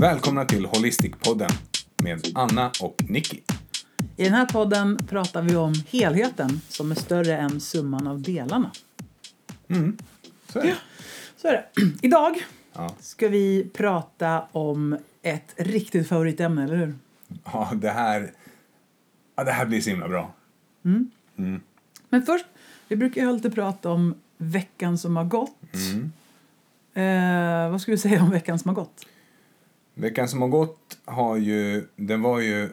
Välkomna till Holistic-podden med Anna och Nicky. I den här podden pratar vi om helheten som är större än summan av delarna. Så är det. Så är det. Idag Ja. ska vi prata om ett riktigt favoritämne, eller hur? Ja, det här, ja, det här blir så himla bra. Men först, vi brukar ju alltid prata om veckan som har gått. Eh, vad ska vi säga om veckan som har gått? Veckan som har gått har ju, den var ju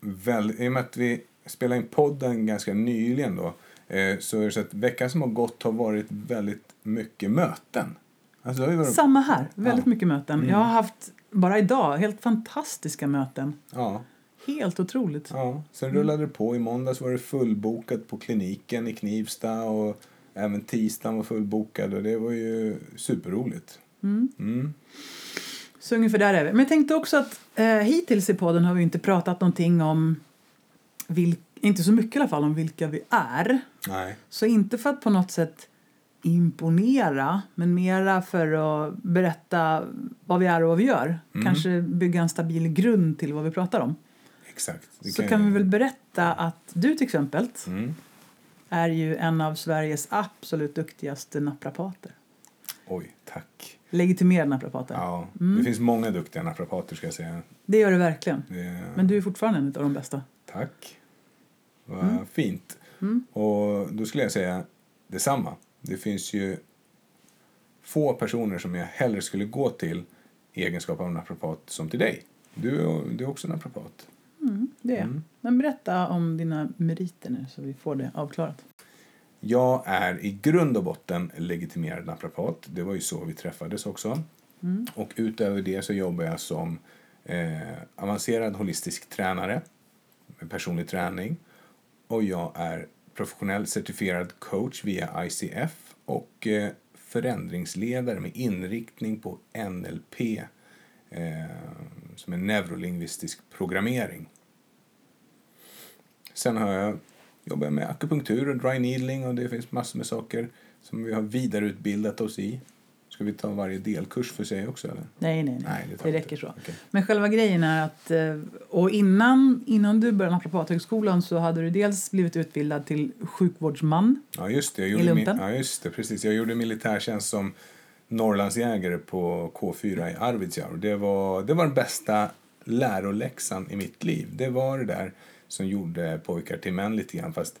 väldigt, i och med att vi spelade in podden ganska nyligen då, eh, så är det så att veckan som har gått har varit väldigt mycket möten. Alltså varit, Samma här, väldigt Ja. mycket möten. Jag har haft, bara idag, helt fantastiska möten. ja, Helt otroligt. ja. Sen rullade det på. I måndags var det fullbokat på kliniken i Knivsta och även tisdagen var fullbokad och det var ju superroligt. Mm. Så ungefär där är vi. Men jag tänkte också att eh, hittills i podden har vi inte pratat någonting om, vil- inte så mycket i alla fall, om vilka vi är. Nej. Så inte för att på något sätt imponera, men mera för att berätta vad vi är och vad vi gör. Kanske bygga en stabil grund till vad vi pratar om. Exakt. Det Så ju- kan vi väl berätta att du till exempel Mm. är ju en av Sveriges absolut duktigaste naprapater. Oj, tack. Legitimerad naprapater. Ja, Mm. det finns många duktiga naprapater ska jag säga. Det gör det verkligen. Det, Men du är fortfarande en av de bästa. Tack. Vad fint. Och då skulle jag säga detsamma. Det finns ju få personer som jag hellre skulle gå till i egenskap av naprapat som till dig. Du, är- du är också naprapat. Det är jag. Men berätta om dina meriter nu så vi får det avklarat. Jag är i grund och botten legitimerad naprapat. Det var ju så vi träffades också. Och utöver det så jobbar jag som eh, avancerad holistisk tränare med personlig träning. Och jag är professionell certifierad coach via ICF och eh, förändringsledare med inriktning på NLP eh, som är neurolingvistisk programmering. Sen har jag jobbar jag med akupunktur och dry needling och det finns massor med saker som vi har vidareutbildat oss i. Ska vi ta varje delkurs för sig också eller? Nej, nej, nej. Nej, det det räcker så. Okej. Men själva grejen är att... eh, Och innan, innan du började naprapathögskolan så hade du dels blivit utbildad till sjukvårdsman. Ja just det, jag I gjorde, min, lumpen? ja, just det precis. Jag gjorde militärtjänst som Norrlandsjägare på K4 i Arvidsjaur. Det var, det var den bästa läroläxan i mitt liv. Det var det där som gjorde pojkar till män lite grann fast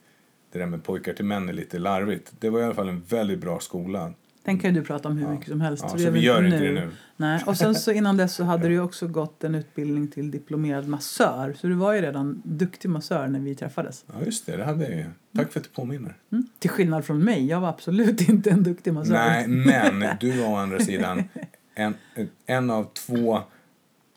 det där med pojkar till män är lite larvigt. Det var i alla fall en väldigt bra skola. Den kan ju du prata om hur mycket som helst. Ja, så vi gör inte det nu. Nej. Och sen så innan dess så hade du också gått en utbildning till diplomerad massör. Så du var ju redan duktig massör när vi träffades. Ja just det, det hade jag ju. Tack för att du påminner. Mm. Till skillnad från mig, jag var absolut inte en duktig massör. Nej, men du var å andra sidan en, en av två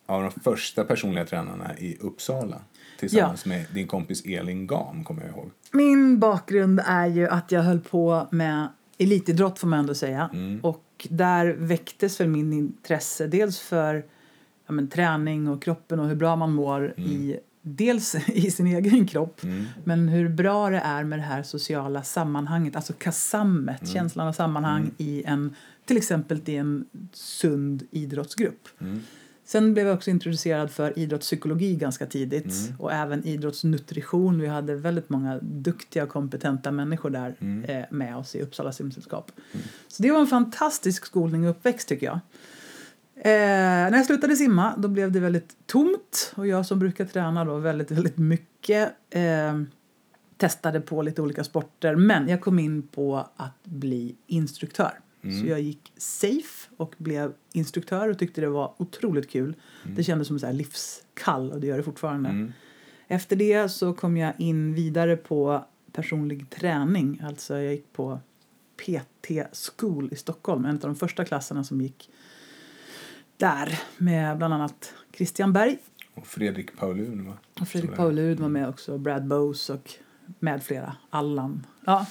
av de första personliga tränarna i Uppsala. Tillsammans med din kompis Elin Gam, kommer jag ihåg. Min bakgrund är ju att jag höll på med elitidrott får man ändå säga. Mm. Och där väcktes väl min intresse dels för ja, men, träning och kroppen och hur bra man mår Mm. i dels i sin egen kropp men hur bra det är med det här sociala sammanhanget, alltså kasammet, Mm. känslan av sammanhang i en till exempel i en sund idrottsgrupp. Mm. Sen blev jag också introducerad för idrottspsykologi ganska tidigt Mm. och även idrottsnutrition. Vi hade väldigt många duktiga och kompetenta människor där Mm. eh, med oss i Uppsala simsällskap. Så det var en fantastisk skolning och uppväxt tycker jag. Eh, när jag slutade simma då blev det väldigt tomt och jag som brukar träna då väldigt, väldigt mycket eh, testade på lite olika sporter men jag kom in på att bli instruktör. Så jag gick safe och blev instruktör och tyckte det var otroligt kul. Det kändes som så här livskall och det gör det fortfarande. Efter det så kom jag in vidare på personlig träning. Alltså jag gick på PT School i Stockholm, en av de första klasserna som gick där med bland annat Christian Berg Och Fredrik Paulun, va? och Fredrik Paulud var med också, Brad Bose och med flera, Allan. Ja.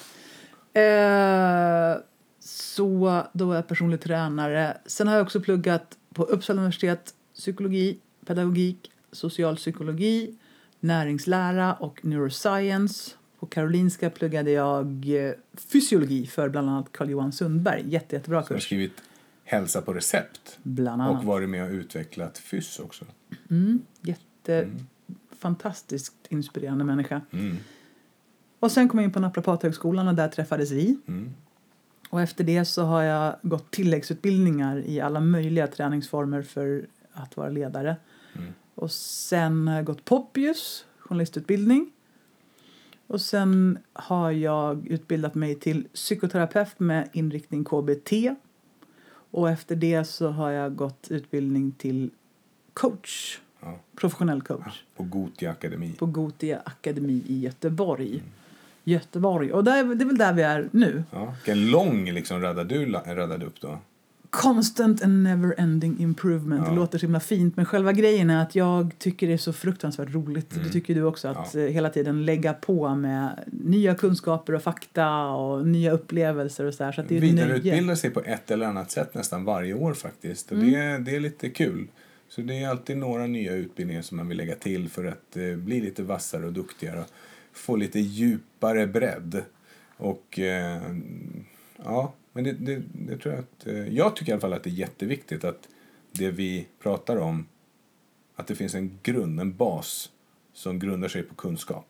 Eh, så då var jag personlig tränare. Sen har jag också pluggat på Uppsala universitet psykologi, pedagogik, socialpsykologi, näringslära och neuroscience. På Karolinska pluggade jag eh, fysiologi för bland annat Carl-Johan Sundberg. Jätte, jättebra Som har kurs. skrivit hälsa på recept. Bland annat. Och varit med och utvecklat FYSS också. Mm, jätte, fantastiskt inspirerande människa. Mm. Och sen kom jag in på Naprapathögskolan och där träffades vi. Mm. Och efter det så har jag gått tilläggsutbildningar i alla möjliga träningsformer för att vara ledare. Mm. Och sen har jag gått Poppius, journalistutbildning. Och sen har jag utbildat mig till psykoterapeut med inriktning KBT. Och efter det så har jag gått utbildning till coach, Ja. professionell coach På Gotia Akademi. på Gotia Akademi i Göteborg. Göteborg. Och där, det är väl där vi är nu. Ja. Vilken lång liksom radar du la- radade upp då? Constant and never ending improvement. Ja. Det låter så himla fint. Men själva grejen är att jag tycker det är så fruktansvärt roligt. Mm. Det tycker du också. Att Ja. eh, hela tiden lägga på med nya kunskaper och fakta och nya upplevelser och så här. Så att det är. Vidareutbildar sig på ett eller annat sätt nästan varje år faktiskt. Och Mm. det, det är lite kul. Så det är alltid några nya utbildningar som man vill lägga till för att eh, bli lite vassare och duktigare. Få lite djupare bredd. Och eh, ja, men det, det, det tror jag att... Eh, jag tycker i alla fall att det är jätteviktigt att det vi pratar om, att det finns en grund, en bas som grundar sig på kunskap.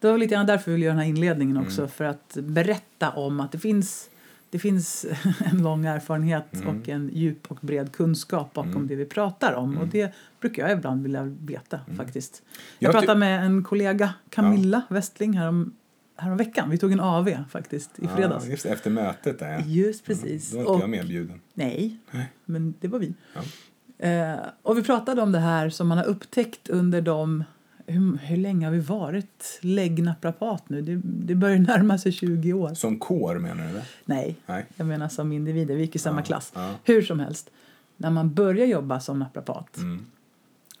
Det var lite grann därför vi ville göra den här inledningen också. Mm. För att berätta om att det finns, det finns en lång erfarenhet Mm. och en djup och bred kunskap bakom Mm. det vi pratar om. Och Mm. det brukar jag ibland vilja veta Mm. faktiskt. Jag, Jag pratade med en kollega, Camilla Westling, härom, härom veckan. Vi tog en AV faktiskt i fredags. Ja, just efter mötet där ja. Just precis. Då var inte Och- jag medbjuden. Nej, Nej. men det var vi. Ja. Eh, och vi pratade om det här som man har upptäckt under de... Hur, hur länge har vi varit läggnaprapat nu? Det, det börjar närma sig 20 år. Som kår menar du? Nej, Nej. jag menar som individer. Vi gick i samma Ja, klass. Ja. Hur som helst, när man börjar jobba som naprapat Mm.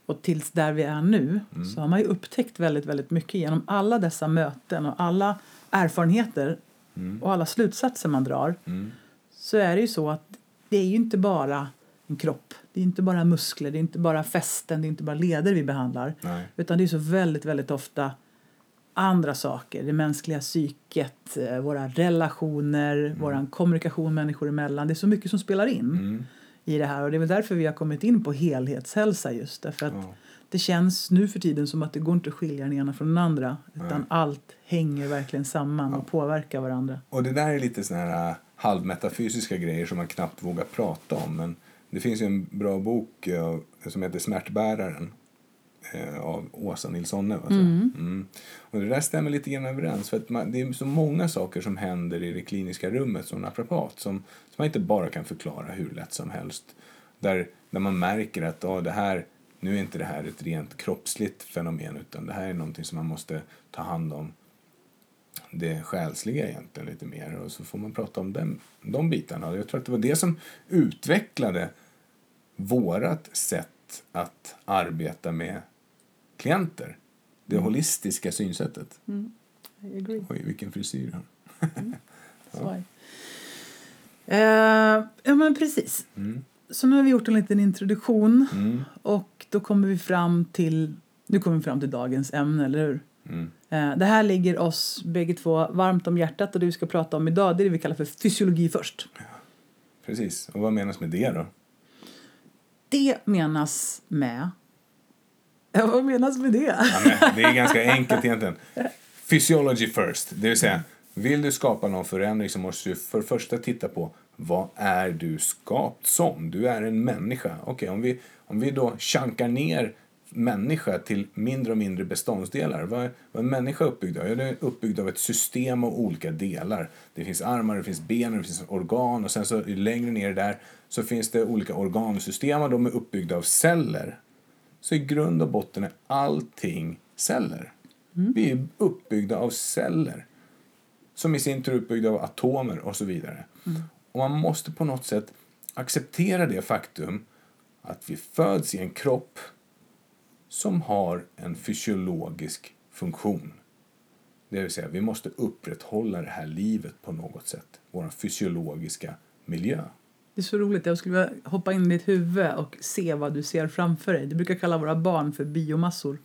och tills där vi är nu Mm. så har man ju upptäckt väldigt, väldigt mycket genom alla dessa möten och alla erfarenheter Mm. och alla slutsatser man drar. Mm. så är det ju så att det är ju inte bara en kropp. Det är inte bara muskler, det är inte bara fästen, det är inte bara leder vi behandlar. Nej. Utan det är så väldigt, väldigt ofta andra saker. Det mänskliga psyket, eh, våra relationer, vår kommunikation människor emellan. Det är så mycket som spelar in Mm. i det här. Och det är väl därför vi har kommit in på helhetshälsa just. Därför att Ja. det känns nu för tiden som att det går inte att skilja den ena från den andra. Utan Nej. allt hänger verkligen samman Ja. och påverkar varandra. Och det där är lite såna här äh, halvmetafysiska grejer som man knappt vågar prata om. Men det finns ju en bra bok eh, som heter Smärtbäraren eh, av Åsa tror jag. Mm. Mm. Och det där stämmer lite grann överens. För att man, det är så många saker som händer i det kliniska rummet som naprapat som, som man inte bara kan förklara hur lätt som helst. Där, där man märker att oh, det här, nu är inte det här ett rent kroppsligt fenomen utan det här är någonting som man måste ta hand om det själsliga egentligen lite mer och så får man prata om den, de bitarna. Jag tror att det var det som utvecklade vårat sätt att arbeta med klienter. Det holistiska synsättet. I agree. Oj, vilken frisyr han Så är. Eh, ja, men precis. mm. Så nu har vi gjort en liten introduktion Mm. och då kommer vi fram till, nu kommer vi fram till dagens ämne, eller hur? Mm. Eh, det här ligger oss bägge två varmt om hjärtat och det vi ska prata om idag det är det vi kallar för fysiologi först. Precis. Och vad menas med det då? Det menas med... Ja, vad menas med det? Ja, men det är ganska enkelt egentligen. Physiology first. Det vill säga, vill du skapa någon förändring så måste du för första titta på vad är du skapt som? Du är en människa. Okej, om, vi, om vi då chankar ner människa till mindre och mindre beståndsdelar. Vad är, vad är människa uppbyggd av? Ja, det är uppbyggd av ett system av olika delar. Det finns armar, det finns ben, det finns organ och sen så längre ner där så finns det olika organsystem och de är uppbyggda av celler. Så i grund och botten är allting celler. Vi är uppbyggda av celler. Som i sin tur är uppbyggda av atomer och så vidare. Och man måste på något sätt acceptera det faktum att vi föds i en kropp som har en fysiologisk funktion. Det vill säga, vi måste upprätthålla det här livet på något sätt. Vår fysiologiska miljö. Det är så roligt. Jag skulle vilja hoppa in i ditt huvud och se vad du ser framför dig. Du brukar kalla våra barn för biomassor.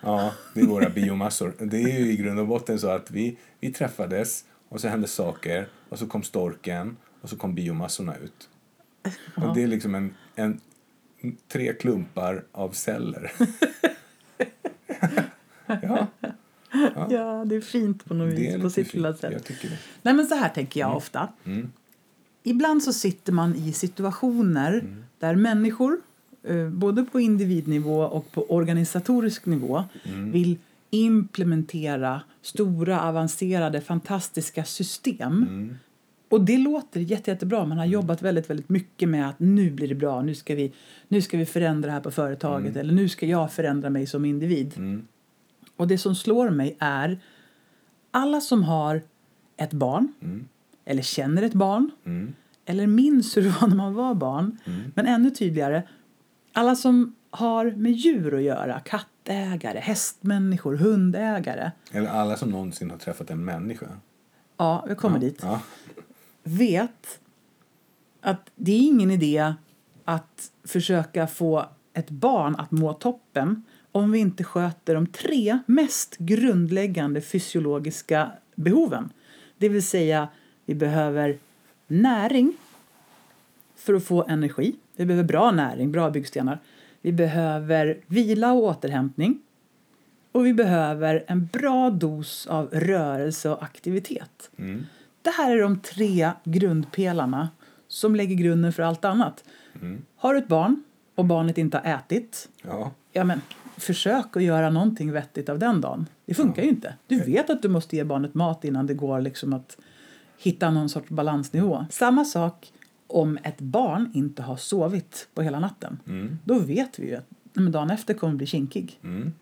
Ja, det är våra biomassor. Det är ju i grund och botten så att vi, vi träffades och så hände saker och så kom storken och så kom biomassorna ut. Och det är liksom en, en tre klumpar av celler. ja. Ja. ja. det är fint på något vis på sitt lilla sätt. Nej men så här tänker jag mm. ofta. Mm. Ibland så sitter man i situationer mm. där människor, eh, både på individnivå och på organisatorisk nivå, mm. vill implementera stora, avancerade, fantastiska system. Och det låter jätte, jättebra. Man har mm. jobbat väldigt, väldigt mycket med att nu blir det bra, nu ska vi, nu ska vi förändra det här på företaget mm. eller nu ska jag förändra mig som individ. Mm. Och det som slår mig är alla som har ett barn mm. eller känner ett barn mm. eller minns hur det var när man var barn. Mm. Men ännu tydligare, alla som har med djur att göra, kattägare, hästmänniskor, hundägare. Eller alla som någonsin har träffat en människa. Ja, jag kommer ja. dit. Ja. Vet att det är ingen idé att försöka få ett barn att må toppen om vi inte sköter de tre mest grundläggande fysiologiska behoven. Det vill säga, vi behöver näring för att få energi. Vi behöver bra näring, bra byggstenar. Vi behöver vila och återhämtning. Och vi behöver en bra dos av rörelse och aktivitet. Mm. Det här är de tre grundpelarna som lägger grunden för allt annat. Mm. Har du ett barn och barnet inte har ätit, Ja. ja men försök att göra någonting vettigt av den dagen. Det funkar Ja. ju inte. Du vet att du måste ge barnet mat innan det går liksom att hitta någon sorts balansnivå. Samma sak om ett barn inte har sovit på hela natten. Mm. Då vet vi ju att men dagen efter kommer bli kinkig. Mm.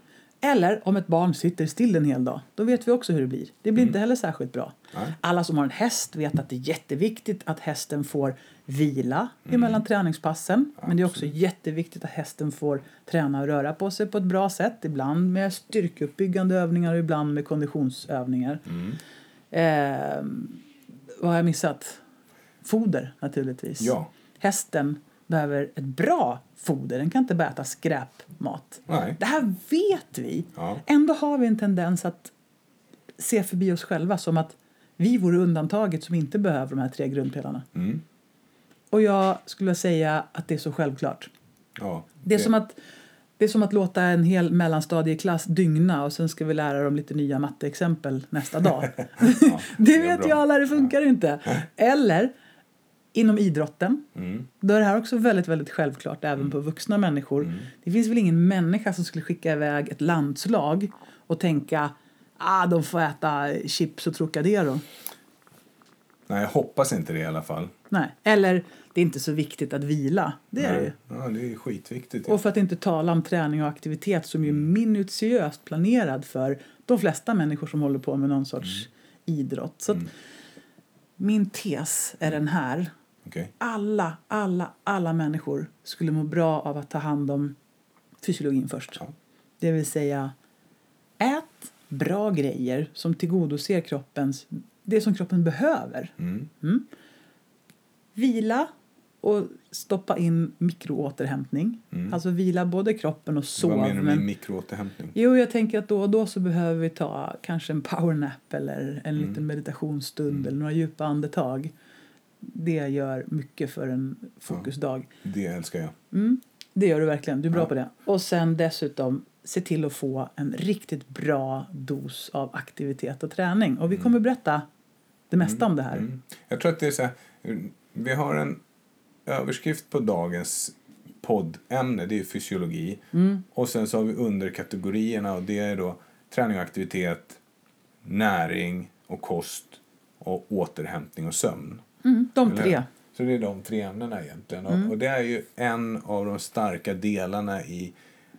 Eller om ett barn sitter still en hel dag. Då vet vi också hur det blir. Det blir inte heller särskilt bra. Nej. Alla som har en häst vet att det är jätteviktigt att hästen får vila emellan träningspassen. Men det är också jätteviktigt att hästen får träna och röra på sig på ett bra sätt. Ibland med styrkeuppbyggande övningar och ibland med konditionsövningar. Mm. Eh, vad har jag missat? Foder naturligtvis. Ja. Hästen behöver ett bra foder. Den kan inte bara äta skräpmat. Nej. Det här vet vi. Ja. Ändå har vi en tendens att se förbi oss själva som att vi vore undantaget som inte behöver de här tre grundpelarna. Mm. Och jag skulle säga att det är så självklart. Ja. Det är, som att, det är som att låta en hel mellanstadieklass dygna och sen ska vi lära dem lite nya matteexempel nästa dag. Ja, det är vet ju alla, det funkar inte. Eller inom idrotten. Mm. Då är det här också väldigt, väldigt självklart även på vuxna människor. Mm. Det finns väl ingen människa som skulle skicka iväg ett landslag och tänka ah, de får äta chips och Trocadero. Nej, jag hoppas inte det i alla fall. Nej. Eller det är inte så viktigt att vila. Det är det ju. Nej. Ja, det är skitviktigt. Ja. Och för att inte tala om träning och aktivitet som ju är minutiöst planerad för de flesta människor som håller på med någon sorts idrott. Så att min tes är den här. Okej. Alla, alla, alla människor skulle må bra av att ta hand om fysiologin först. Ja. Det vill säga, ät bra grejer som tillgodoser kroppens, det som kroppen behöver. Mm. Vila och stoppa in mikroåterhämtning. Mm. Alltså vila både kroppen och sov. Vad menar du med men- mikroåterhämtning? Jo, jag tänker att då och då så behöver vi ta kanske en powernap eller en Mm. liten meditationsstund eller några djupa andetag. Det gör mycket för en fokusdag. Det älskar jag. Mm, det gör du verkligen. Du är bra Ja. på det. Och sen dessutom se till att få en riktigt bra dos av aktivitet och träning. Och vi kommer berätta det mesta om det här. Mm. Jag tror att det är så här, vi har en överskrift på dagens poddämne, det är fysiologi. Mm. Och sen så har vi underkategorierna och det är då träning och aktivitet, näring och kost och återhämtning och sömn. Mm, de tre. Så det är de tre ämnena egentligen. Mm. Och det är ju en av de starka delarna i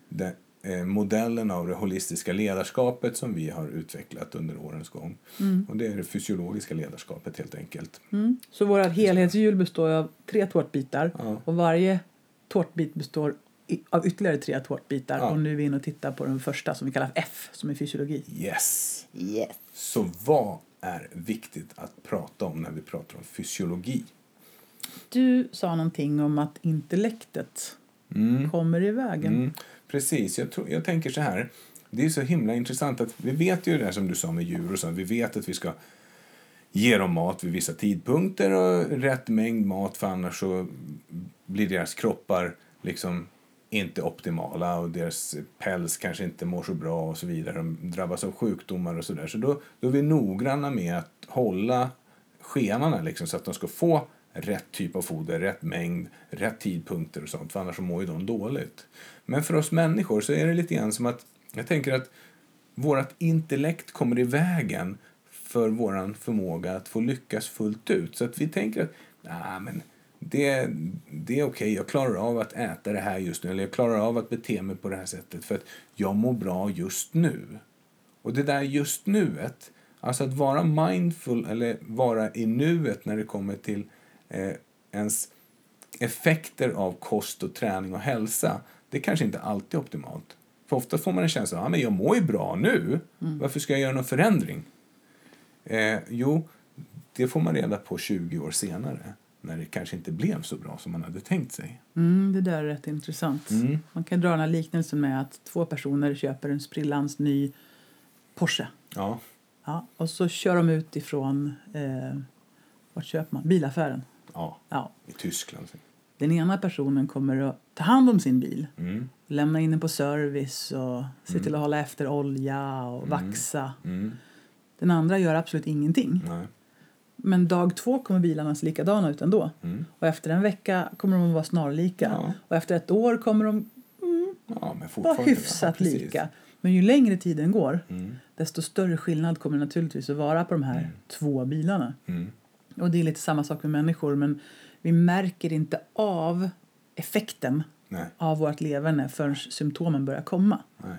den, eh, modellen av det holistiska ledarskapet som vi har utvecklat under årens gång. Mm. Och det är det fysiologiska ledarskapet helt enkelt. Mm. Så våra helhetshjul består av tre tårtbitar Ja. och varje tårtbit består av ytterligare tre tårtbitar. Ja. Och nu är vi inne och tittar på den första som vi kallar F, som är fysiologi. Yes! Yes. Så vad är viktigt att prata om när vi pratar om fysiologi? Du sa någonting om att intellektet Mm. kommer i vägen. Mm, precis, jag, tror, jag tänker så här. Det är så himla intressant att vi vet ju det där som du sa med djur och så. Vi vet att vi ska ge dem mat vid vissa tidpunkter och rätt mängd mat för annars så blir deras kroppar liksom inte optimala och deras päls kanske inte mår så bra och så vidare. De drabbas av sjukdomar och sådär. Så då, då är vi noggranna med att hålla skenarna liksom så att de ska få rätt typ av foder, rätt mängd, rätt tidpunkter och sånt. För annars så mår ju de dåligt. Men för oss människor så är det lite grann som att jag tänker att vårt intellekt kommer i vägen för vår förmåga att få lyckas fullt ut. Så att vi tänker att nah, men det, det är okej, okay. jag klarar av att äta det här just nu eller jag klarar av att bete mig på det här sättet för att jag mår bra just nu. Och det där just nuet, alltså att vara mindful eller vara i nuet när det kommer till eh, ens effekter av kost och träning och hälsa, det kanske inte alltid är optimalt. För ofta får man en känsla av att ja, jag mår ju bra nu, mm. varför ska jag göra någon förändring? Eh, jo, det får man reda på 20 år senare när det kanske inte blev så bra som man hade tänkt sig. Mm, det där är rätt intressant. Mm. Man kan dra den här liknelsen med att två personer köper en sprillans ny Porsche. Ja. Ja, och så kör de ut ifrån, eh, vart köper man? Bilaffären. Ja, ja. i Tyskland. Den ena personen kommer att ta hand om sin bil. Mm. Lämna in den på service och se mm. till att hålla efter olja och mm. vaxa. Mm. Den andra gör absolut ingenting. Nej. Men dag två kommer bilarna se likadana ut ändå. Mm. Och efter en vecka kommer de att vara snarlika. Ja. Och efter ett år kommer de mm, ja, vara hyfsat ja, lika. Men ju längre tiden går mm. desto större skillnad kommer det naturligtvis att vara på de här mm. två bilarna. Mm. Och det är lite samma sak med människor men vi märker inte av effekten Nej. av vårt leverne förrän symptomen börjar komma. Nej.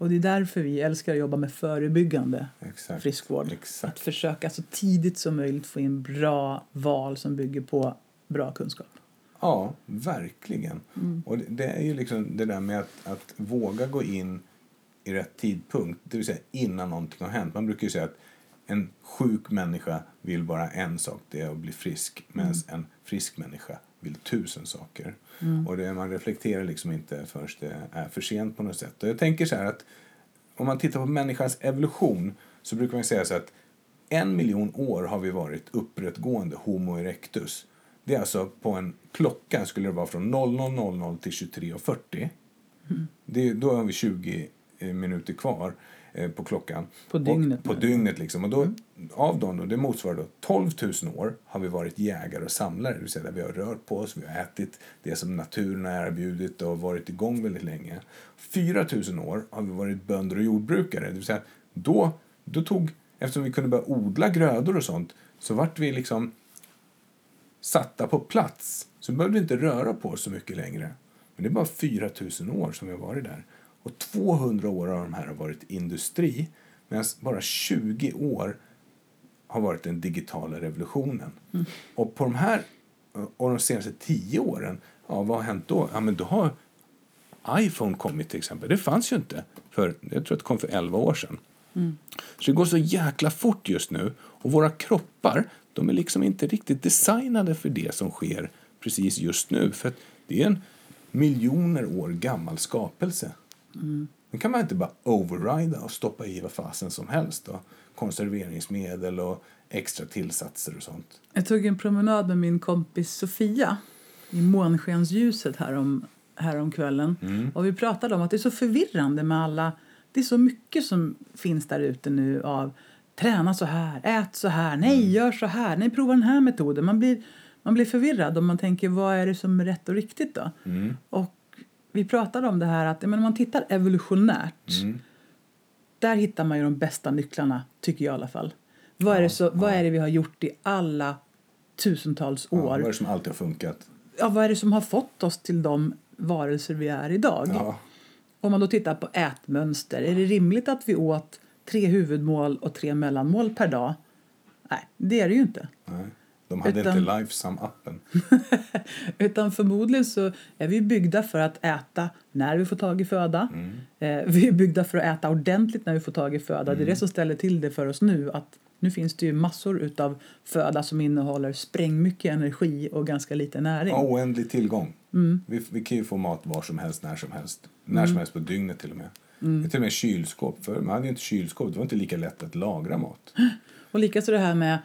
Och det är därför vi älskar att jobba med förebyggande Exakt. friskvård. Exakt. Att försöka så tidigt som möjligt få in bra val som bygger på bra kunskap. Ja, verkligen. Mm. Och det, är ju liksom det där med att, att våga gå in i rätt tidpunkt, det vill säga innan någonting har hänt. Man brukar ju säga att en sjuk människa vill bara en sak, det är att bli frisk. Medan mm. en frisk människa vill tusen saker. Mm. Och det, man reflekterar liksom inte förrän det är för sent på något sätt. Och jag tänker så att om man tittar på människans evolution så brukar man säga så att en miljon år har vi varit upprättgående Homo erectus. Det är alltså på en klocka skulle det vara från 00.00 till 23.40. Mm. Det, då har vi 20 eh, minuter kvar. Eh, på klockan. På dygnet? Och, på dygnet liksom. Och då, mm. Av dem då, det motsvarar då 12 000 år har vi varit jägare och samlare. Det vill säga vi har rört på oss, vi har ätit det som naturen har erbjudit och varit igång väldigt länge. 4 000 år har vi varit bönder och jordbrukare. Det vill säga då, då tog, eftersom vi kunde börja odla grödor och sånt, så vart vi liksom satta på plats. Så behövde vi inte röra på oss så mycket längre. Men det är bara 4 000 år som vi har varit där. Och 200 år av de här har varit industri medan bara 20 år har varit den digitala revolutionen. Mm. Och på de här och de senaste 10 åren, ja, vad har hänt då? Ja, men då har iPhone kommit till exempel. Det fanns ju inte för, jag tror att det kom för 11 år sedan. Mm. Så det går så jäkla fort just nu. Och våra kroppar, de är liksom inte riktigt designade för det som sker precis just nu. För det är en miljoner år gammal skapelse. Mm. Nu kan man inte bara overrida och stoppa i vad fasen som helst. Då. Konserveringsmedel och extra tillsatser och sånt. Jag tog en promenad med min kompis Sofia i månskensljuset härom, härom kvällen. Mm. Och vi pratade om att det är så förvirrande med alla... Det är så mycket som finns där ute nu av träna så här, ät så här, nej, mm. gör så här, nej, prova den här metoden. Man blir, man blir förvirrad om man tänker vad är det som är rätt och riktigt då? Mm. Och vi pratade om det här att men om man tittar evolutionärt mm. där hittar man ju de bästa nycklarna, tycker jag i alla fall. Vad, ja, är, det så, ja. vad är det vi har gjort i alla tusentals år? Ja, vad är det som alltid har funkat? Ja, vad är det som har fått oss till de varelser vi är idag? Ja. Om man då tittar på ätmönster, är det rimligt att vi åt tre huvudmål och tre mellanmål per dag? Nej, det är det ju inte. Nej. De hade Utan- inte Lifesum-appen. Utan förmodligen så är vi byggda för att äta när vi får tag i föda. Mm. Eh, vi är byggda för att äta ordentligt när vi får tag i föda. Det är Mm. det som ställer till det för oss nu. Att nu finns det ju massor utav föda som innehåller sprängmycket energi och ganska lite näring. Ja, oändlig tillgång. Mm. Vi, vi kan ju få mat var som helst, när som helst. När som helst på dygnet till och med. Mm. Det är till och med kylskåp. För man hade ju inte kylskåp. Det var inte lika lätt att lagra mat. Och likaså det här med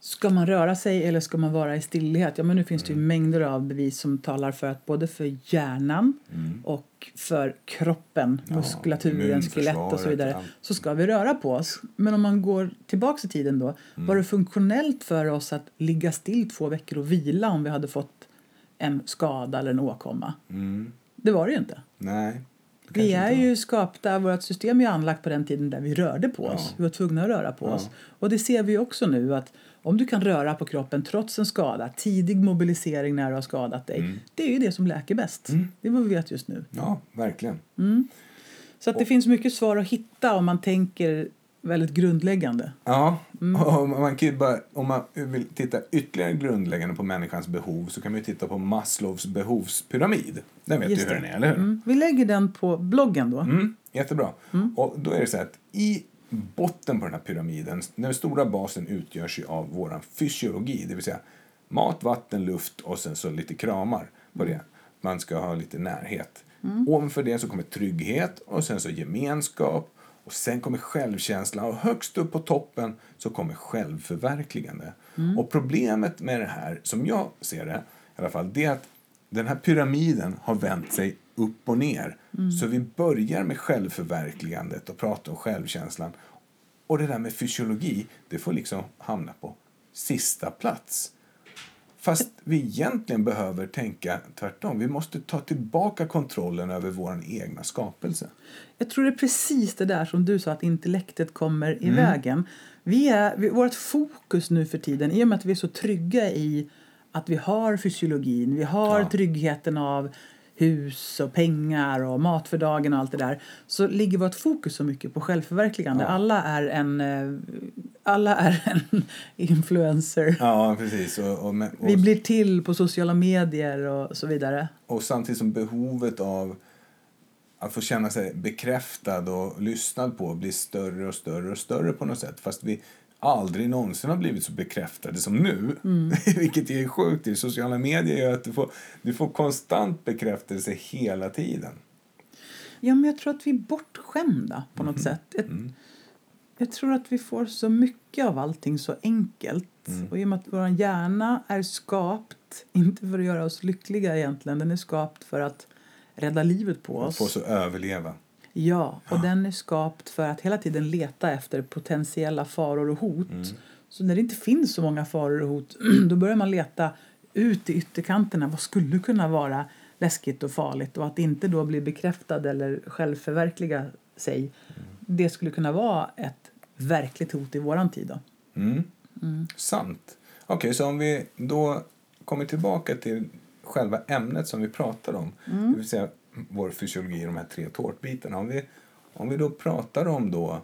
Ska man röra sig eller ska man vara i stillhet? Ja, men nu finns det ju Mm. mängder av bevis som talar för att både för hjärnan och för kroppen, Ja, muskulaturen, skelett och så vidare, så ska vi röra på oss. Men om man går tillbaks i tiden då, Mm. var det funktionellt för oss att ligga still två veckor och vila om vi hade fått en skada eller en åkomma? Mm. Det var det ju inte. Nej. det Vi är ju skapta, vårt system är anlagt på den tiden där vi rörde på oss. Ja. Vi var tvungna att röra på Ja. oss. Och det ser vi också nu att om du kan röra på kroppen trots en skada, tidig mobilisering när du har skadat dig, Mm. det är ju det som läker bäst. Det är vad vi vet just nu. Ja, verkligen. Så att det finns mycket svar att hitta om man tänker väldigt grundläggande. Ja, Mm. och man kan bara, om man vill titta ytterligare grundläggande på människans behov så kan man ju titta på Maslows behovspyramid. Den vet Just du hur det. den är, eller hur? Mm. Vi lägger den på bloggen då. Mm, jättebra. Och då är det så att i botten på den här pyramiden, den stora basen utgörs av vår fysiologi, det vill säga mat, vatten, luft och sen så lite kramar på det. Man ska ha lite närhet. Ovanför det så kommer trygghet och sen så gemenskap och sen kommer självkänsla och högst upp på toppen så kommer självförverkligande. Och problemet med det här, som jag ser det i alla fall, det är att den här pyramiden har vänt sig upp och ner. Så vi börjar med självförverkligandet och pratar om självkänslan. Och det där med fysiologi, det får liksom hamna på sista plats. Fast vi egentligen behöver tänka tvärtom. Vi måste ta tillbaka kontrollen över vår egna skapelse. Jag tror det är precis det där som du sa, att intellektet kommer i vägen. Vi är, vi, vårt fokus nu för tiden, i och med att vi är så trygga i att vi har fysiologin, vi har Ja. tryggheten av hus och pengar och mat för dagen och allt det där, så ligger vårt fokus så mycket på självförverkligande. Ja. Alla är en, eh, alla är en influencer. Ja, precis. Och, och, och, Vi blir till på sociala medier och så vidare. och samtidigt som behovet av att få känna sig bekräftad och lyssnad på blir större och större och större på något sätt. Fast vi aldrig någonsin har blivit så bekräftade som nu. Vilket är sjukt. I sociala medier gör att du får, du får konstant bekräftelse hela tiden. Ja, men jag tror att vi är bortskämda på Mhm. något sätt. Jag, Mm. jag tror att vi får så mycket av allting så enkelt. Mm. Och i och med att vår hjärna är skapt, inte för att göra oss lyckliga egentligen, den är skapt för att rädda livet på Att oss. få så överleva. Ja, och den är skapt för att hela tiden leta efter potentiella faror och hot. Mm. Så när det inte finns så många faror och hot, då börjar man leta ut i ytterkanterna. Vad skulle kunna vara läskigt och farligt? Och att inte då bli bekräftad eller självförverkliga sig, det skulle kunna vara ett verkligt hot i våran tid då. Mm. Sant. Okej, så om vi då kommer tillbaka till själva ämnet som vi pratar om, Mm. det vill säga vår fysiologi, de här tre tårtbitarna. Om vi, om vi då pratar om då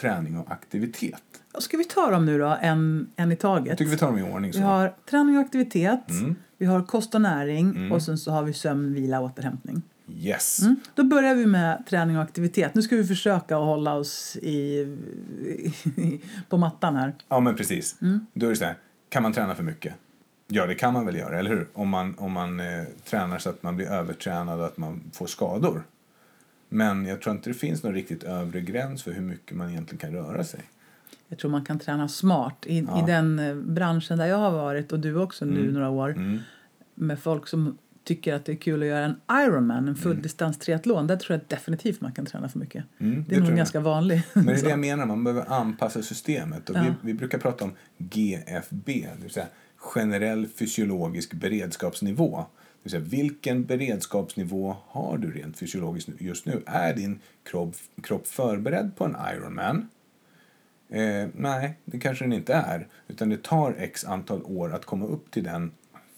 träning och aktivitet. Ska vi ta dem nu då, en, en i taget? Jag tycker vi tar dem i ordning. Vi Så. har träning och aktivitet, Mm. vi har kost och näring Mm. och sen så har vi sömn, vila och återhämtning. Yes. Mm. Då börjar vi med träning och aktivitet. Nu ska vi försöka att hålla oss i, på mattan här. Ja, men precis. Mm. Då är det så här, kan man träna för mycket? Ja, det kan man väl göra, eller hur? Om man, om man eh, tränar så att man blir övertränad och att man får skador. Men jag tror inte det finns någon riktigt övre gräns för hur mycket man egentligen kan röra sig. Jag tror man kan träna smart. I, Ja. i den eh, branschen där jag har varit, och du också nu Mm. några år, Mm. med folk som tycker att det är kul att göra en Ironman, en fulldistans triathlon, där tror jag definitivt man kan träna för mycket. Mm, Det är nog ganska vanligt. Men det är det jag menar, man behöver anpassa systemet. Och Ja. vi, vi brukar prata om GFB, det vill säga generell fysiologisk beredskapsnivå. Det vill säga, vilken beredskapsnivå har du rent fysiologiskt just nu? Är din kropp, kropp förberedd på en Ironman? Eh, nej, det kanske den inte är. Utan det tar x antal år att komma upp till den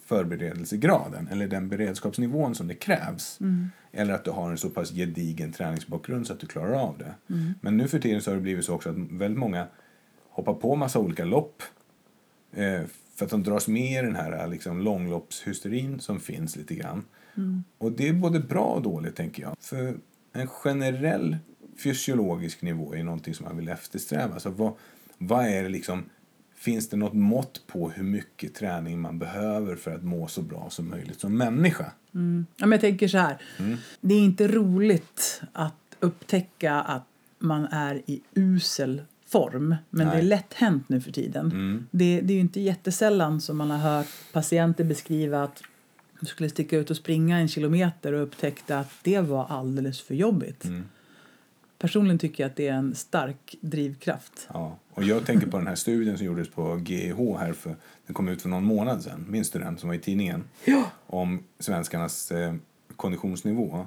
förberedelsegraden eller den beredskapsnivån som det krävs. Eller att du har en så pass gedigen träningsbakgrund så att du klarar av det. Men nu för tiden så har det blivit så också att väldigt många hoppar på massa olika lopp eh, för att de dras med i den här liksom, långloppshysterin som finns lite grann. Och det är både bra och dåligt tänker jag. För en generell fysiologisk nivå är någonting som man vill eftersträva. Så vad, vad är det liksom, finns det något mått på hur mycket träning man behöver för att må så bra som möjligt som människa? Mm. Ja, men jag tänker så här. Det är inte roligt att upptäcka att man är i usel form. Men Nej. det är lätt hänt nu för tiden. Mm. Det, det är inte jättesällan som man har hört patienter beskriva att de skulle sticka ut och springa en kilometer och upptäckte att det var alldeles för jobbigt. Mm. Personligen tycker jag att det är en stark drivkraft. Ja. Och jag tänker på den här studien som gjordes på GH här för, den kom ut för någon månad sedan, minns du den som var i tidningen? Ja. Om svenskarnas eh, konditionsnivå.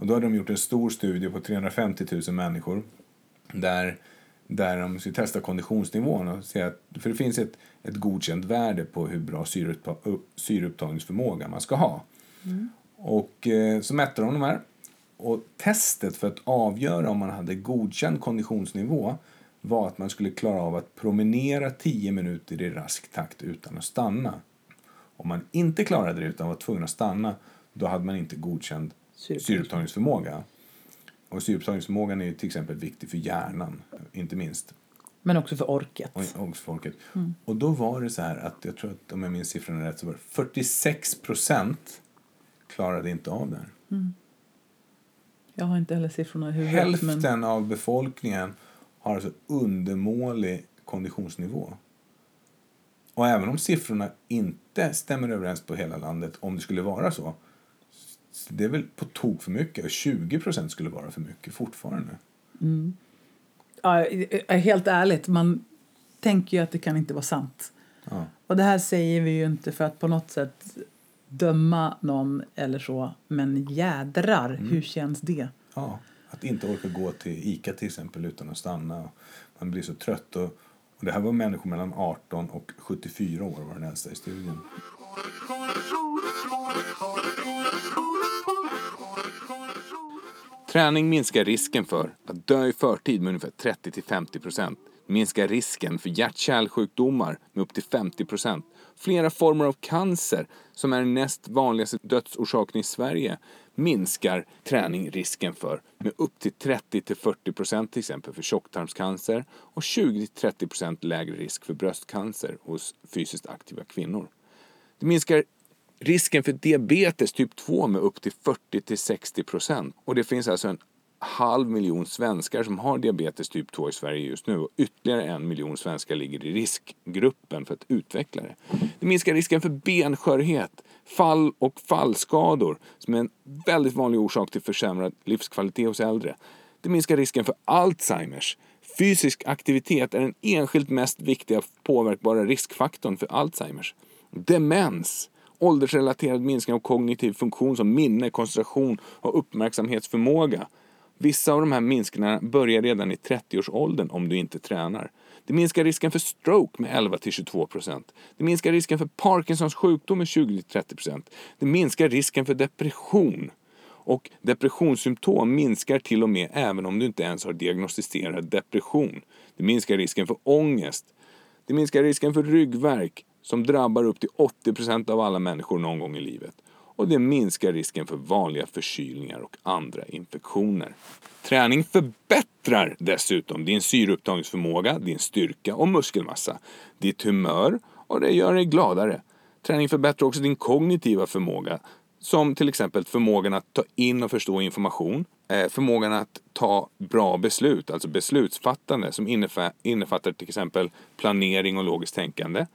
Och då hade de gjort en stor studie på 350 000 människor där, där de skulle testa konditionsnivån och se att, för det finns ett, ett godkänt värde på hur bra syreuppta, upp, syreupptagningsförmåga man ska ha. Och eh, så mätte de de här. Och testet för att avgöra om man hade godkänd konditionsnivå var att man skulle klara av att promenera 10 minuter i rask takt utan att stanna. Om man inte klarade det utan var tvungen att stanna, då hade man inte godkänd Syreupptagning. syreupptagningsförmåga. Och syreupptagningsförmågan är till exempel viktig för hjärnan, inte minst, Men också för orket. och och folket. Och då var det så här att, jag tror att om jag minns siffrorna rätt, så var det 46 procent klarade inte av det här. Jag har inte heller siffrorna i huvudet. Hälften Men, av befolkningen har alltså undermålig konditionsnivå. Och även om siffrorna inte stämmer överens på hela landet, om det skulle vara så det är väl på tok för mycket. Och 20 procent skulle vara för mycket fortfarande. ja, eh, helt ärligt, man tänker ju att det kan inte vara sant. Ja. Och det här säger vi ju inte för att på något sätt döma någon eller så. Men jädrar, hur känns det? Ja, att inte orka gå till ICA till exempel utan att stanna. Man blir så trött. Och, och det här var människor mellan 18 och 74 år var den äldsta i studien. Träning minskar risken för att dö i förtid med ungefär 30-50%. Minskar risken för hjärt-kärlsjukdomar med upp till 50%. Flera former av cancer, som är den näst vanligaste dödsorsaken i Sverige, minskar träning risken för med upp till 30-40% till exempel för tjocktarmscancer och 20-30% lägre risk för bröstcancer hos fysiskt aktiva kvinnor. Det minskar risken för diabetes typ 2 med upp till 40-60 procent. Och det finns alltså en halv miljon svenskar som har diabetes typ 2 i Sverige just nu och ytterligare en miljon svenskar ligger i riskgruppen för att utveckla det. Det minskar risken för benskörhet, fall och fallskador som är en väldigt vanlig orsak till försämrad livskvalitet hos äldre. Det minskar risken för Alzheimers. Fysisk aktivitet är den enskilt mest viktiga påverkbara riskfaktorn för Alzheimers. Demens. Åldersrelaterad minskning av kognitiv funktion som minne, koncentration och uppmärksamhetsförmåga. Vissa av de här minskningarna börjar redan i 30-årsåldern om du inte tränar. Det minskar risken för stroke med 11-22%. Det minskar risken för Parkinsons sjukdom med 20-30%. Det minskar risken för depression. Och depressionssymptom minskar till och med även om du inte ens har diagnostiserad depression. Det minskar risken för ångest. Det minskar risken för ryggvärk som drabbar upp till 80% av alla människor någon gång i livet. Och det minskar risken för vanliga förkylningar och andra infektioner. Träning förbättrar dessutom din syreupptagningsförmåga, din styrka och muskelmassa, ditt humör och det gör dig gladare. Träning förbättrar också din kognitiva förmåga som till exempel förmågan att ta in och förstå information, eh, förmågan att ta bra beslut, alltså beslutsfattande som innefattar till exempel planering och logiskt tänkande.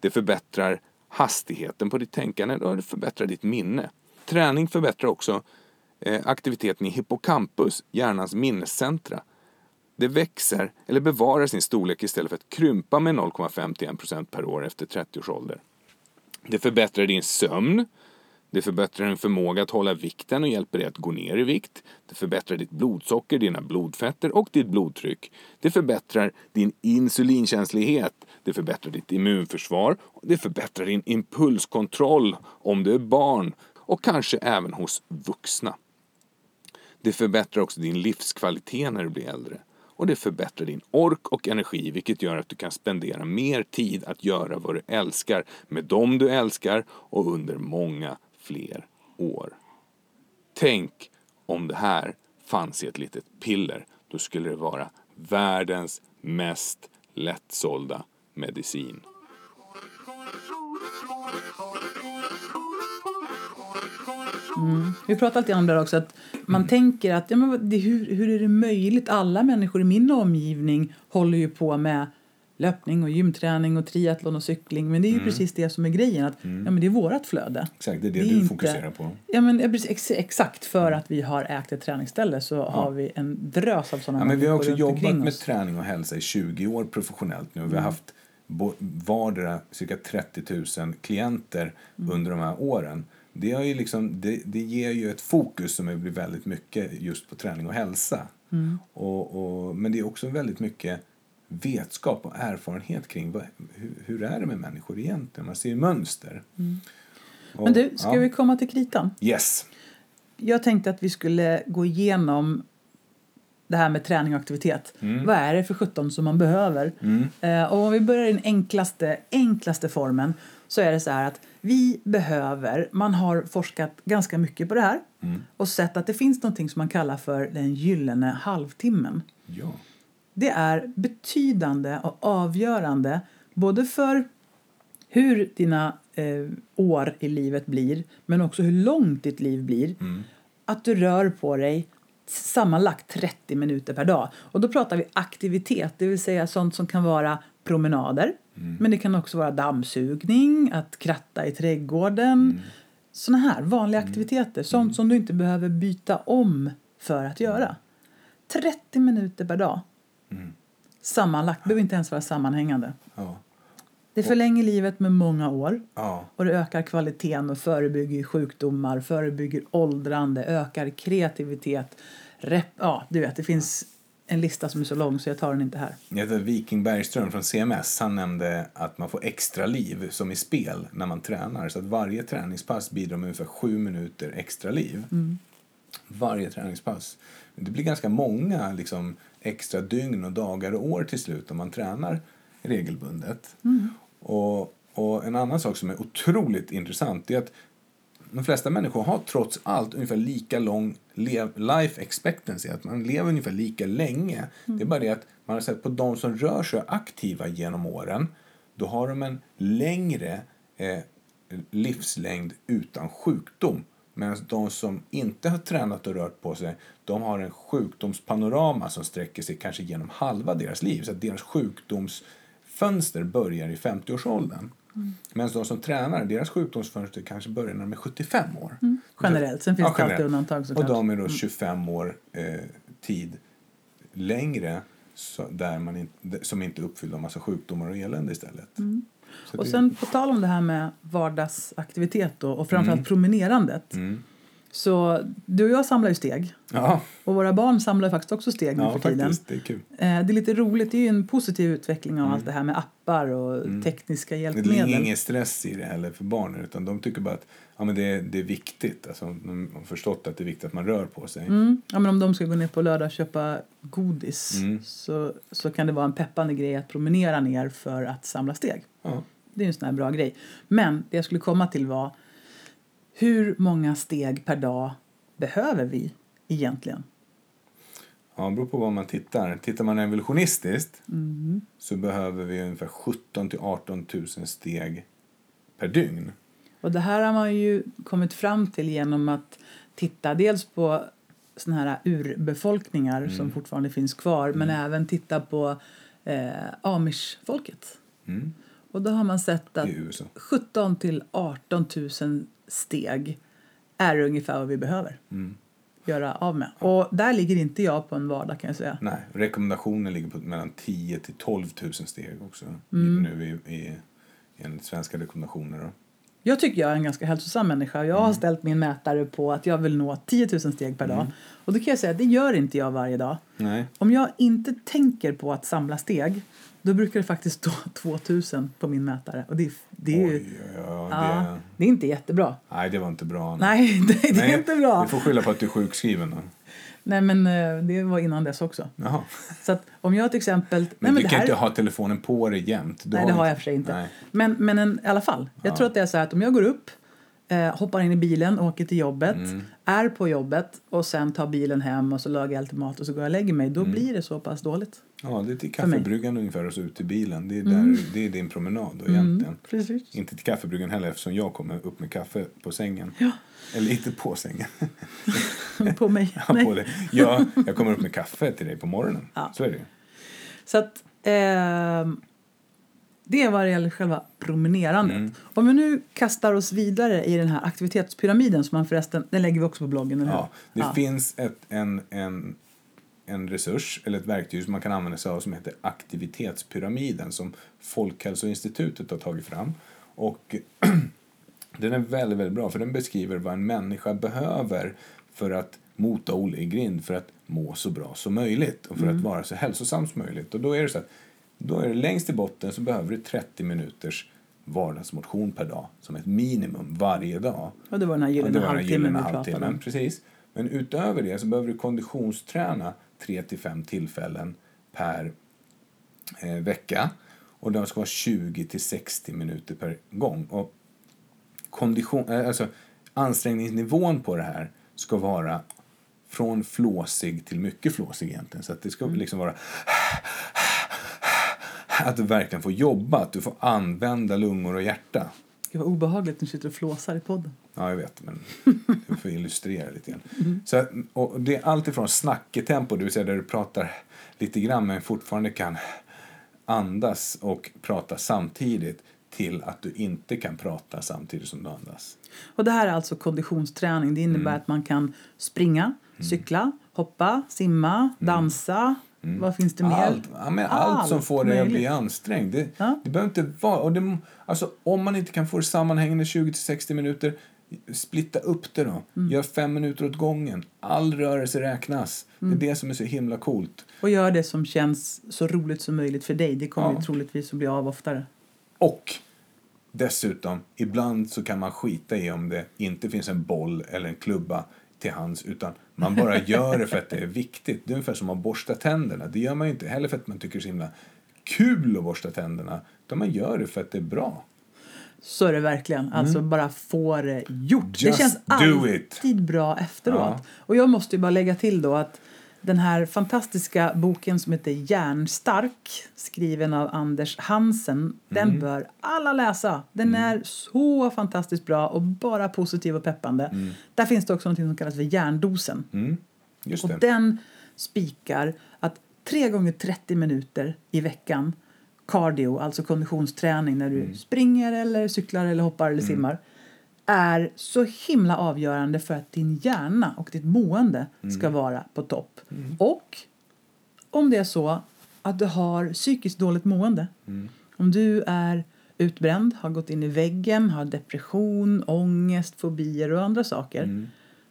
Det förbättrar hastigheten på ditt tänkande och det förbättrar ditt minne. Träning förbättrar också eh, aktiviteten i hippocampus, hjärnans minnescentra. Det växer eller bevarar sin storlek istället för att krympa med 0,51% per år efter 30 års ålder. Det förbättrar din sömn. Det förbättrar din förmåga att hålla vikten och hjälper dig att gå ner i vikt. Det förbättrar ditt blodsocker, dina blodfetter och ditt blodtryck. Det förbättrar din insulinkänslighet. Det förbättrar ditt immunförsvar. Det förbättrar din impulskontroll om du är barn och kanske även hos vuxna. Det förbättrar också din livskvalitet när du blir äldre. Och det förbättrar din ork och energi vilket gör att du kan spendera mer tid att göra vad du älskar med dem du älskar och under många fler år. Tänk om det här fanns i ett litet piller. Då skulle det vara världens mest lättsålda medicin. Corner, Vi pratar alltid om det här också, att man Mm. tänker att ja, men det, hur, hur är det möjligt? Alla människor i min omgivning håller ju på med löpning och gymträning och triathlon och cykling. Men det är Mm. ju precis det som är grejen, att ja, men det är vårat flöde. Exakt, det är det, Det är du inte- fokuserar på. Ja, men ja, precis, ex, exakt för att vi har ägt ett träningsställe så har vi en drös av sådana Ja, men vi har också jobbat med oss. träning och hälsa i 20 år professionellt nu. Vi har haft bo- vardera cirka 30 000 klienter under de här åren. Det, har ju liksom, det, det ger ju ett fokus som blir väldigt mycket just på träning och hälsa. Och, och, men det är också väldigt mycket vetskap och erfarenhet kring vad, hur, hur är det med människor egentligen. Man ser ju mönster. Och, Men du, ska ja. vi komma till kritan? Yes. Jag tänkte att vi skulle gå igenom det här med träning och aktivitet. Vad är det för 17 som man behöver? Eh, och om vi börjar i den enklaste, enklaste formen så är det så här att vi behöver, man har forskat ganska mycket på det här och sett att det finns någonting som man kallar för den gyllene halvtimmen. Ja. Det är betydande och avgörande både för hur dina eh, år i livet blir men också hur långt ditt liv blir. Att du rör på dig sammanlagt 30 minuter per dag. Och då pratar vi aktivitet, det vill säga sånt som kan vara promenader. Men det kan också vara dammsugning, att kratta i trädgården. Såna här vanliga aktiviteter, sånt som du inte behöver byta om för att göra. 30 minuter per dag. Sammanlagt, behöver inte ens vara sammanhängande. Ja. Det förlänger livet med många år Ja. och det ökar kvaliteten och förebygger sjukdomar, förebygger åldrande, ökar kreativitet. Rep, ja, du vet, det finns en lista som är så lång så jag tar den inte här. Jag heter Viking Bergström från CMS. Han nämnde att man får extra liv som i spel när man tränar. Så att varje träningspass bidrar med ungefär sju minuter extra liv. Varje träningspass. Det blir ganska många liksom, extra dygn och dagar och år till slut om man tränar regelbundet. Och, och en annan sak som är otroligt intressant är att de flesta människor har trots allt ungefär lika lång life expectancy, att man lever ungefär lika länge. Det är bara det att man har sett på de som rör sig aktiva genom åren, då har de en längre eh, livslängd utan sjukdom. Medan de som inte har tränat och rört på sig, de har en sjukdomspanorama som sträcker sig kanske genom halva deras liv. Så att deras sjukdomsfönster börjar i 50-årsåldern. Medan de som tränar, deras sjukdomsfönster kanske börjar när de är 75 år. Generellt, sen finns Ja, det alltid undantag Och såklart. de är då 25 år eh, tid längre så, där man inte, som inte uppfyller en massa sjukdomar och elände istället. Så Mm. Och det- sen på tal om det här med vardagsaktivitet då, och framförallt promenerandet. Mm. Så du och jag samlar ju steg. Ja, Och våra barn samlar faktiskt också steg nu ja för tiden. faktiskt. Det är kul. Eh, Det är lite roligt, det är ju en positiv utveckling av allt det här med appar och tekniska Det är hjälpmedel. ingen stress i det heller för barnen utan de tycker bara att ja, men det, det är viktigt. Alltså, de har förstått att det är viktigt att man rör på sig. Mm. Ja, men om de ska gå ner på lördag och köpa godis Mm. så, så kan det vara en peppande grej att promenera ner för att samla steg. Ja. Det är en sån här bra grej. Men det jag skulle komma till var hur många steg per dag behöver vi egentligen? Ja, det beror på vad man tittar. Tittar man evolutionistiskt Mm. så behöver vi ungefär 17 till 18 000 steg per dygn. Och det här har man ju kommit fram till genom att titta dels på såna här urbefolkningar Mm. som fortfarande finns kvar men även titta på eh, amish-folket. Mm. Och då har man sett att I USA. 17 till 18 000 steg är ungefär vad vi behöver Mm. göra av med. Och där ligger inte jag på en vardag kan jag säga. Nej, rekommendationen ligger på mellan 10 till 12 000 steg också. Mm. Nu i, i, enligt svenska rekommendationer. Då. Jag tycker jag är en ganska hälsosam människa. Jag har ställt min mätare på att jag vill nå 10 000 steg per dag. Och då kan jag säga att det gör inte jag varje dag. Nej. Om jag inte tänker på att samla steg då brukar det faktiskt stå 2000 på min mätare. Och det, är- det är ju... Ja, ja, Ja, det, det är inte jättebra. nej, det var inte bra. Nej, det, det är Nej, inte bra. Du får skylla på att du är sjukskriven. Då. Nej, men eh, det var innan dess också. Jaha. Så att om jag till exempel... Men, nej, du det kan här- inte ha telefonen på dig jämt. Du Nej, det har jag för inte. Nej. Men, men en, i alla fall. Jag tror att det är så att om jag går upp, eh, hoppar in i bilen, åker till jobbet, Mm. är på jobbet och sen tar bilen hem och så lagar jag lite mat och så går jag och lägger mig. Då Mm. blir det så pass dåligt. Ja, det är till kaffebryggan ungefär och så ut till bilen. Det är, där, det är din promenad då, egentligen. Mm, precis. Inte till kaffebryggan heller eftersom jag kommer upp med kaffe på sängen. Eller inte på sängen. På mig. Ja, på det. Ja, jag kommer upp med kaffe till dig på morgonen. Ja. Så är det. Så att ehm, det vad det gäller själva promenerandet. Mm. Om vi nu kastar oss vidare i den här aktivitetspyramiden som man förresten, den lägger vi också på bloggen, eller hur? Ja, det finns ett, en, en, en resurs eller ett verktyg som man kan använda sig av som heter aktivitetspyramiden som Folkhälsoinstitutet har tagit fram. Och den är väldigt, väldigt bra för den beskriver vad en människa behöver för att mota Olle i grind för att må så bra som möjligt och för att vara så hälsosam som möjligt. Och då är det så att då är det längst i botten så behöver du 30 minuters vardagsmotion per dag som ett minimum varje dag. Och det var den här gyllene halvtimmen vi pratade om. precis. Men utöver det så behöver du konditionsträna 3 till 5 tillfällen per eh, vecka. Och det ska vara 20 till 60 minuter per gång. Och kondition, eh, alltså, ansträngningsnivån på det här ska vara från flåsig till mycket flåsig egentligen. Så att det ska Mm. liksom vara att du verkligen får jobba, att du får använda lungor och hjärta. Gud vad obehagligt när du sitter och flåsar i podden. Ja, jag vet, men jag får illustrera lite grann. Så, att- och det är allt ifrån snacketempo, det vill säga där du pratar lite grann men fortfarande kan andas och prata samtidigt till att du inte kan prata samtidigt som du andas. Och det här är alltså konditionsträning. Det innebär Mm. att man kan springa, cykla, hoppa, simma, dansa. Vad finns det mer? Mm. Allt, ja, men allt, som får dig att bli ansträngd. Det, Ja. det behöver inte vara... Och det, alltså, om man inte kan få det sammanhängande 20-60 minuter, splitta upp det då. Mm. Gör fem minuter åt gången. All rörelse räknas. Mm. Det är det som är så himla coolt. Och gör det som känns så roligt som möjligt för dig. Det kommer Ja. ju troligtvis att bli av oftare. Och dessutom, ibland så kan man skita i om det inte finns en boll eller en klubba till hands utan man bara gör det för att det är viktigt. Det är ungefär som att borsta tänderna. Det gör man inte heller för att man tycker det är så himla kul att borsta tänderna utan man gör det för att det är bra. Så är det verkligen. Alltså bara få det gjort. det Mm. Just känns do alltid bra efteråt. Ja. Och jag måste ju bara lägga till då att den här fantastiska boken som heter Järnstark skriven av Anders Hansen, den Mm. bör alla läsa. Den är så fantastiskt bra och bara positiv och peppande. Där finns det också något som kallas för järndosen. Mm. Och det. den spikar att tre gånger 30 minuter i veckan cardio, alltså konditionsträning när du Mm. springer eller cyklar eller hoppar eller simmar är så himla avgörande för att din hjärna och ditt mående Mm. ska vara på topp. Och om det är så att du har psykiskt dåligt mående, Mm. om du är utbränd, har gått in i väggen, har depression, ångest, fobier och andra saker Mm.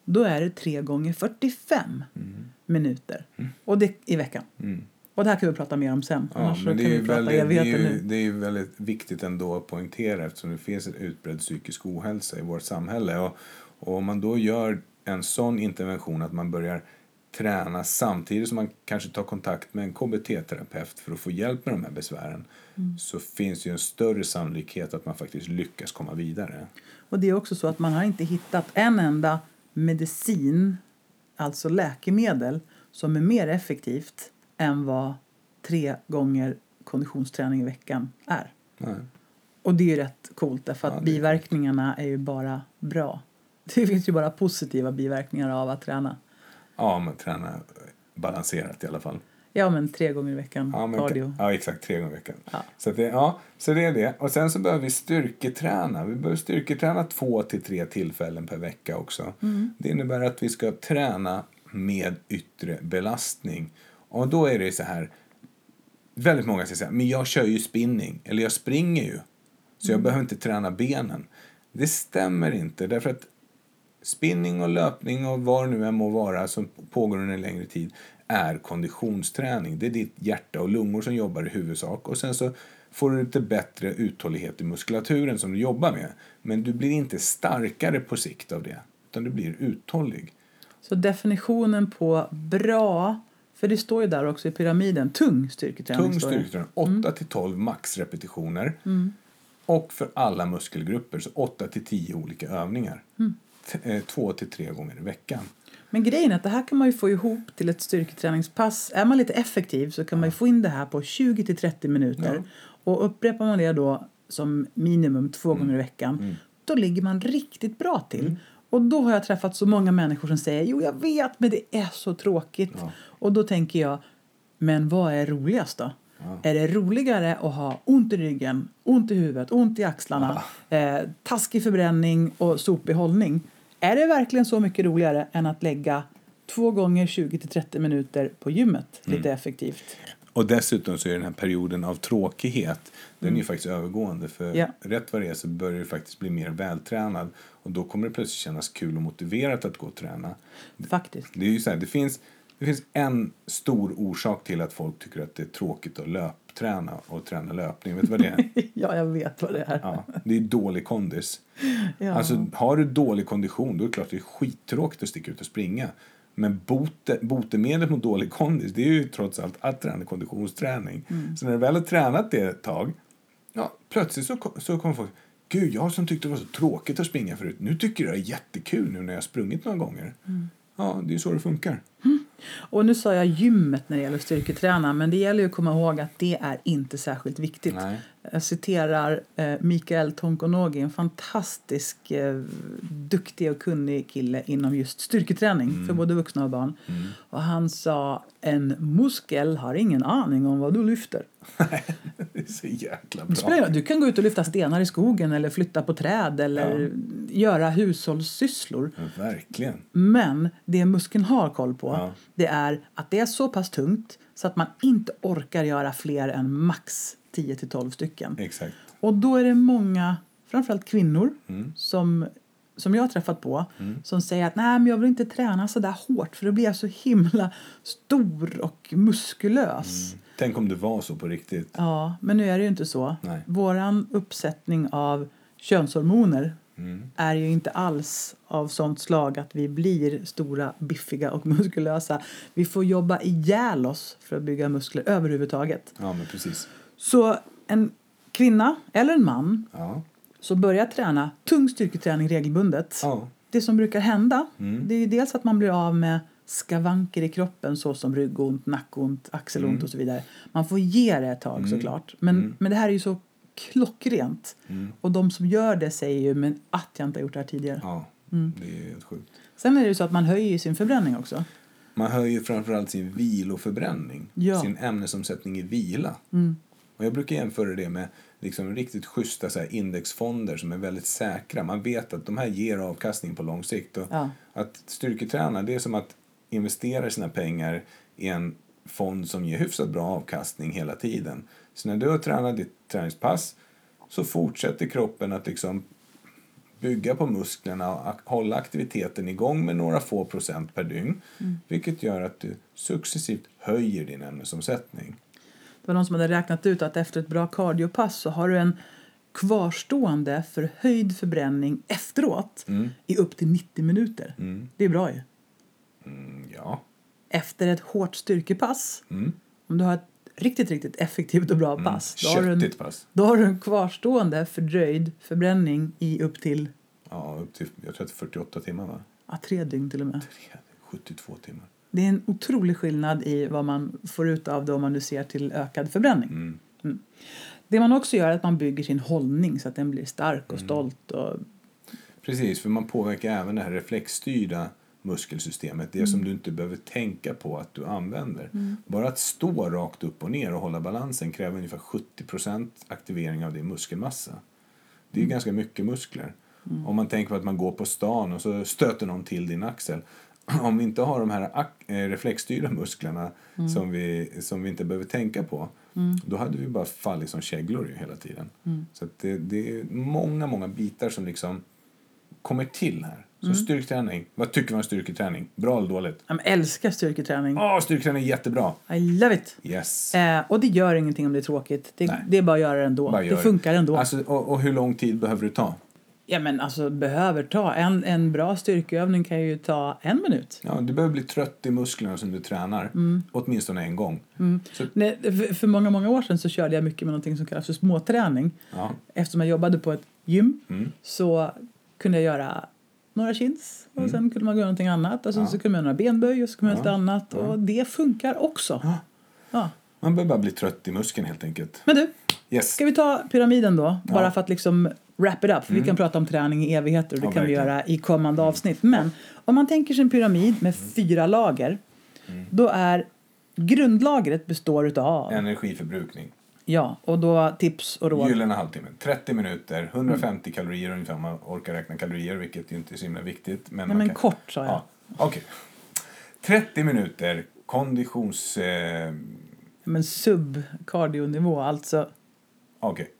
då är det 3 gånger 45 minuter och det, i veckan. Och det här kan vi prata mer om sen. Ja, men det är, vi ju prata väldigt, det, är evigheter ju, nu. det är ju väldigt viktigt ändå att poängtera eftersom det finns en utbredd psykisk ohälsa i vårt samhälle. Och, och om man då gör en sån intervention att man börjar träna samtidigt som man kanske tar kontakt med en KBT-terapeut för att få hjälp med de här besvären Mm. så finns ju en större sannolikhet att man faktiskt lyckas komma vidare. Och det är också så att man har inte hittat en enda medicin, alltså läkemedel, som är mer effektivt än vad tre gånger konditionsträning i veckan är. Nej. Och det är ju rätt coolt därför att Ja, biverkningarna är ju bara bra. Det finns ju bara positiva biverkningar av att träna. Ja, men träna balanserat i alla fall. Ja, men tre gånger i veckan Ja, men, cardio. ja exakt. Tre gånger i veckan. Ja. Så, det, ja, så det är det. Och sen så behöver vi styrketräna. Vi behöver styrketräna två till tre tillfällen per vecka också. Det innebär att vi ska träna med yttre belastning. Och då är det så här. Väldigt många säger så här, men jag kör ju spinning. Eller jag springer ju. Så jag behöver inte träna benen. Det stämmer inte. Därför att spinning och löpning och vad det nu än må vara som pågår under en längre tid är konditionsträning. Det är ditt hjärta och lungor som jobbar i huvudsak. Och sen så får du lite bättre uthållighet i muskulaturen som du jobbar med. Men du blir inte starkare på sikt av det. Utan du blir uthållig. Så definitionen på bra, för det står ju där också i pyramiden, tung styrketräning. Tung styrketräning, 8 till 12 maxrepetitioner. Och för alla muskelgrupper så 8 till 10 olika övningar. T- eh, Två till tre gånger i veckan. Men grejen är att det här kan man ju få ihop till ett styrketräningspass. Är man lite effektiv så kan man ju få in det här på 20 till 30 minuter. Ja. Och upprepar man det då som minimum två Mm. gånger i veckan, då ligger man riktigt bra till. Och då har jag träffat så många människor som säger jo jag vet men det är så tråkigt. Ja. Och då tänker jag, men vad är roligast då? Är det roligare att ha ont i ryggen, ont i huvudet, ont i axlarna, eh, taskig förbränning och sopig hållning? Är det verkligen så mycket roligare än att lägga två gånger 20-30 minuter på gymmet lite effektivt? Och dessutom så är den här perioden av tråkighet, den är ju faktiskt övergående. För Mm. Ja. rätt vad det är så börjar du faktiskt bli mer vältränad. Och då kommer det plötsligt kännas kul och motiverat att gå och träna. Faktiskt. Det är ju så här, det finns, det finns en stor orsak till att folk tycker att det är tråkigt att löpträna och träna löpning. Vet du vad det är? ja, jag vet vad det är. Ja, det är dålig kondis. Ja. Alltså, har du dålig kondition då är det klart det är skittråkigt att sticka ut och springa. Men bote, botemedlet mot dålig kondis det är ju trots allt att träna konditionsträning. Mm. Så när du väl har tränat det ett tag, ja, plötsligt så, så kommer folk Gud, jag som tyckte det var så tråkigt att springa förut, nu tycker jag det är jättekul nu när jag har sprungit några gånger. Mm. Ja, det är så det funkar. Och nu sa jag gymmet när det gäller styrketräna, men det gäller ju att komma ihåg att det är inte särskilt viktigt. Nej. Jag citerar eh, Mikael Tonkonogi, en fantastisk, eh, duktig och kunnig kille inom just styrketräning för både vuxna och barn. Och han sa en muskel har ingen aning om vad du lyfter. Det är så jäkla bra. Du kan gå ut och lyfta stenar i skogen eller flytta på träd eller göra hushållssysslor. Ja, verkligen. Men det muskeln har koll på Ja. det är att det är så pass tungt så att man inte orkar göra fler än max 10-12 stycken. Exakt. Och då är det många, framförallt kvinnor, Mm. som, som jag har träffat på som säger att Nej, men jag vill inte träna så där hårt för då blir jag så himla stor och muskulös. Tänk om det var så på riktigt. Ja, men nu är det ju inte så. Nej. Våran uppsättning av könshormoner Mm. är ju inte alls av sånt slag att vi blir stora, biffiga och muskulösa. Vi får jobba ihjäl oss för att bygga muskler överhuvudtaget. Ja, men precis. Så en kvinna eller en man Ja. som börjar träna tung styrketräning regelbundet. Ja. Det som brukar hända Mm. det är dels att man blir av med skavanker i kroppen såsom ryggont, nackont, axelont Mm. och så vidare. Man får ge det ett tag såklart. Men, men det här är ju så klockrent. Mm. Och de som gör det säger ju men att jag inte har gjort det här tidigare. Ja, Mm. det är helt sjukt. Sen är det ju så att man höjer sin förbränning också. Man höjer framförallt sin viloförbränning, Ja. sin ämnesomsättning i vila. Mm. Och jag brukar jämföra det med liksom riktigt schyssta så indexfonder som är väldigt säkra. Man vet att de här ger avkastning på lång sikt. Och Ja. Att styrketräna det är som att investera sina pengar i en fond som ger hyfsat bra avkastning hela tiden. Så när du har tränat ditt träningspass så fortsätter kroppen att liksom bygga på musklerna och hålla aktiviteten igång med några få procent per dygn. Vilket gör att du successivt höjer din ämnesomsättning. Det var någon som hade räknat ut att efter ett bra cardiopass så har du en kvarstående förhöjd förbränning efteråt Mm. i upp till 90 minuter. Mm. Det är bra ju. Mm, ja. Efter ett hårt styrkepass, Mm. om du har ett riktigt, riktigt effektivt och bra pass, då, har du en, pass. då har du en kvarstående fördröjd förbränning i upp till Ja, upp till jag tror att det är 48 timmar va? ja, tre dygn till och med. 72 timmar. Det är en otrolig skillnad i vad man får ut av det om man nu ser till ökad förbränning. Mm. Det man också gör är att man bygger sin hållning så att den blir stark Mm. och stolt. Och, Precis, för man påverkar även det här reflexstyrda muskelsystemet. Det som du inte behöver tänka på att du använder. Bara att stå rakt upp och ner och hålla balansen kräver ungefär 70% aktivering av din muskelmassa. Det är ju ganska mycket muskler. Om man tänker på att man går på stan och så stöter någon till din axel. Om vi inte har de här eh, reflexstyrda musklerna som, vi, som vi inte behöver tänka på då hade vi bara fallit som käglor hela tiden. Så att det, det är många, många bitar som liksom kommer till här. Så styrketräning, vad tycker man om styrketräning? Bra eller dåligt? jag älskar styrketräning. Ja, styrketräning är jättebra. I love it! Yes. Eh, och det gör ingenting om det är tråkigt. Det, det är bara att göra det ändå. Bara det funkar ändå. Alltså, och, och hur lång tid behöver du ta? Ja men alltså behöver ta. En, en bra styrkeövning kan ju ta en minut. Ja, du behöver bli trött i musklerna som du tränar. Åtminstone en gång. Så, Nej, för, för många, många år sedan så körde jag mycket med någonting som kallas för småträning. ja. Eftersom jag jobbade på ett gym Mm. så kunde jag göra några chins och sen kunde man göra någonting annat. Och sen så kunde man göra några benböj och så kunde man göra lite annat. Och det funkar också. Ja. Man behöver bara bli trött i muskeln helt enkelt. Men du, Yes. ska vi ta pyramiden då? Bara för att liksom wrap it up. För vi kan prata om träning i evigheter och det Ja, kan vi verkligen. göra i kommande avsnitt. Men om man tänker sig en pyramid med fyra lager. Då är grundlagret består utav, Energiförbrukning. ja, och då tips och råd. Gyllene halvtimmen. 30 minuter, 150 kalorier ungefär om man orkar räkna kalorier, vilket inte är så himla viktigt. Men, Nej, men kan... kort sa jag. Ja, okej. 30 minuter konditions... Eh, Men subkardionivå, alltså. okej.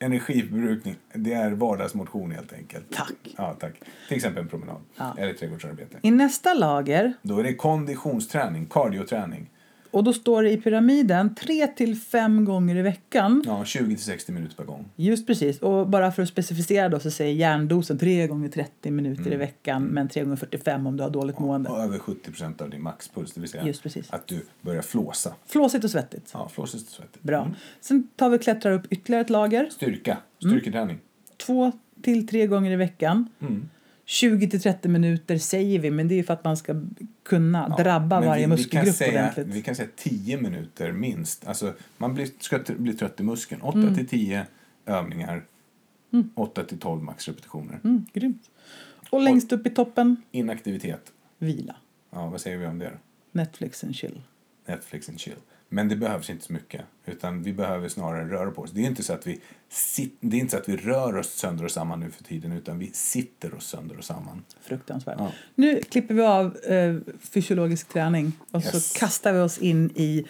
Energiförbrukning, det är vardagsmotion helt enkelt. Tack. Ja, tack. Till exempel en promenad. Ja. Eller trädgårdsarbete. I nästa lager, Då är det konditionsträning, cardioträning. Och då står det i pyramiden 3 till 5 gånger i veckan. Ja, 20 till 60 minuter per gång. Just precis. Och bara för att specificera då så säger järndosen 3 gånger 30 minuter Mm. i veckan men 3 gånger 45 om du har dåligt mående. Och över 70 procent av din maxpuls, det vill säga Just precis. att du börjar flåsa. Flåsigt och svettigt. Ja, flåsigt och svettigt. Bra. Mm. Sen tar vi och klättrar upp ytterligare ett lager. Styrka, Mm. styrketräning. 2 till 3 gånger i veckan. Mm. 20 till 30 minuter säger vi, men det är för att man ska kunna drabba Men varje vi, vi muskelgrupp kan säga, ordentligt. Vi kan säga 10 minuter minst. Alltså, man blir, ska bli trött i muskeln. 8 Mm. till 10 övningar. 8 till 12 maxrepetitioner. Mm, grymt. Och längst upp i toppen, Inaktivitet. vila. Ja, vad säger vi om det? Netflix and chill. Netflix and chill. Men det behövs inte så mycket. Utan vi behöver snarare röra på oss. Det är inte så att vi, sit, det är inte så att vi rör oss sönder och samman nu för tiden. Utan vi sitter oss sönder och samman. Fruktansvärt. Ja. Nu klipper vi av eh, fysiologisk träning och Yes. så kastar vi oss in i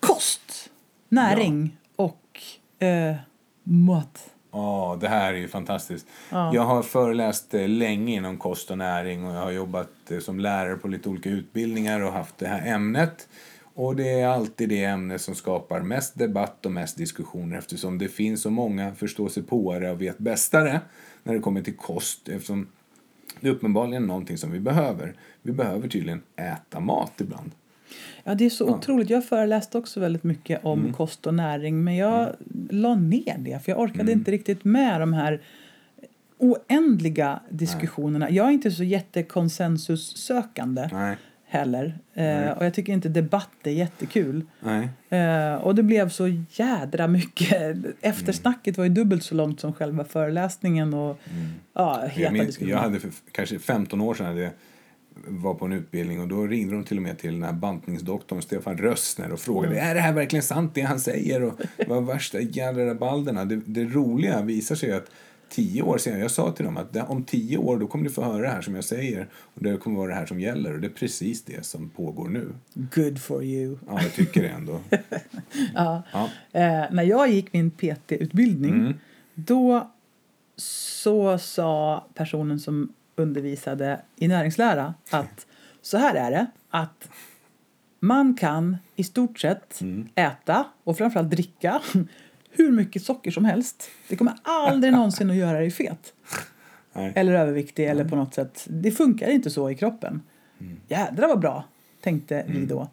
kost, näring och eh, mat. Ja, det här är ju fantastiskt. Ja. Jag har föreläst eh, länge inom kost och näring och jag har jobbat eh, som lärare på lite olika utbildningar och haft det här ämnet. Och det är alltid det ämne som skapar mest debatt och mest diskussioner eftersom det finns så många förståsigpåare och vet bästare när det kommer till kost eftersom det är uppenbarligen någonting som vi behöver. Vi behöver tydligen äta mat ibland. Ja, det är så otroligt. Jag föreläste också väldigt mycket om Mm. kost och näring men jag la ner det för jag orkade Mm. inte riktigt med de här oändliga diskussionerna. Jag är inte så jättekonsensussökande Nej. Heller eh, och jag tycker inte debatt är jättekul. Eh, och det blev så jädra mycket. Eftersnacket var ju dubbelt så långt som själva föreläsningen och ja, Jag, heta minns, diskussioner. jag hade för kanske 15 år sedan hade jag var på en utbildning och då ringde de till och med till den här bantningsdoktorn Stefan Rössner och frågade är det här verkligen sant det han säger och vad värsta jädra rabalderna. Det, det roliga visar sig att tio år senare, jag sa till dem att om tio år då kommer du få höra det här som jag säger och det kommer vara det här som gäller och det är precis det som pågår nu. Good for you. Ja, jag tycker det ändå. Ja. Ja. Eh, när jag gick min PT-utbildning Mm. då så sa personen som undervisade i näringslära att så här är det att man kan i stort sett Mm. äta och framförallt dricka hur mycket socker som helst. Det kommer aldrig någonsin att göra dig fet Nej. eller överviktig eller på något sätt. Det funkar inte så i kroppen. Jädrar vad bra, tänkte vi då.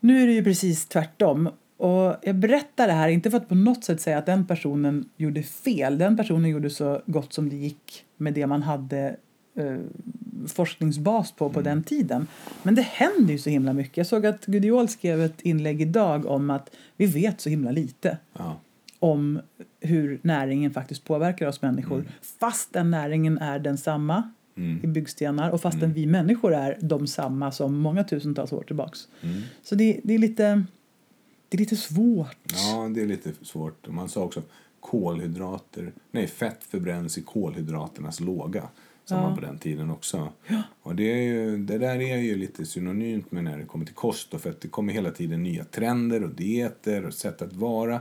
Nu är det ju precis tvärtom. Och jag berättar det här inte för att på något sätt säga att den personen gjorde fel. Den personen gjorde så gott som det gick med det man hade eh, forskningsbas på på den tiden. Men det händer ju så himla mycket. Jag såg att Gudiol skrev ett inlägg idag om att vi vet så himla lite Ja. om hur näringen faktiskt påverkar oss människor. Fast den näringen är densamma i byggstenar och fastän vi människor är de samma som många tusentals år tillbaks. Så det, det, är lite, det är lite svårt. Ja, det är lite svårt. Och Man sa också kolhydrater, nej fett förbränns i kolhydraternas låga. Sa man på den tiden också. Och det, är ju, det där är ju lite synonymt med när det kommer till kost. Då, för att det kommer hela tiden nya trender och dieter och sätt att vara.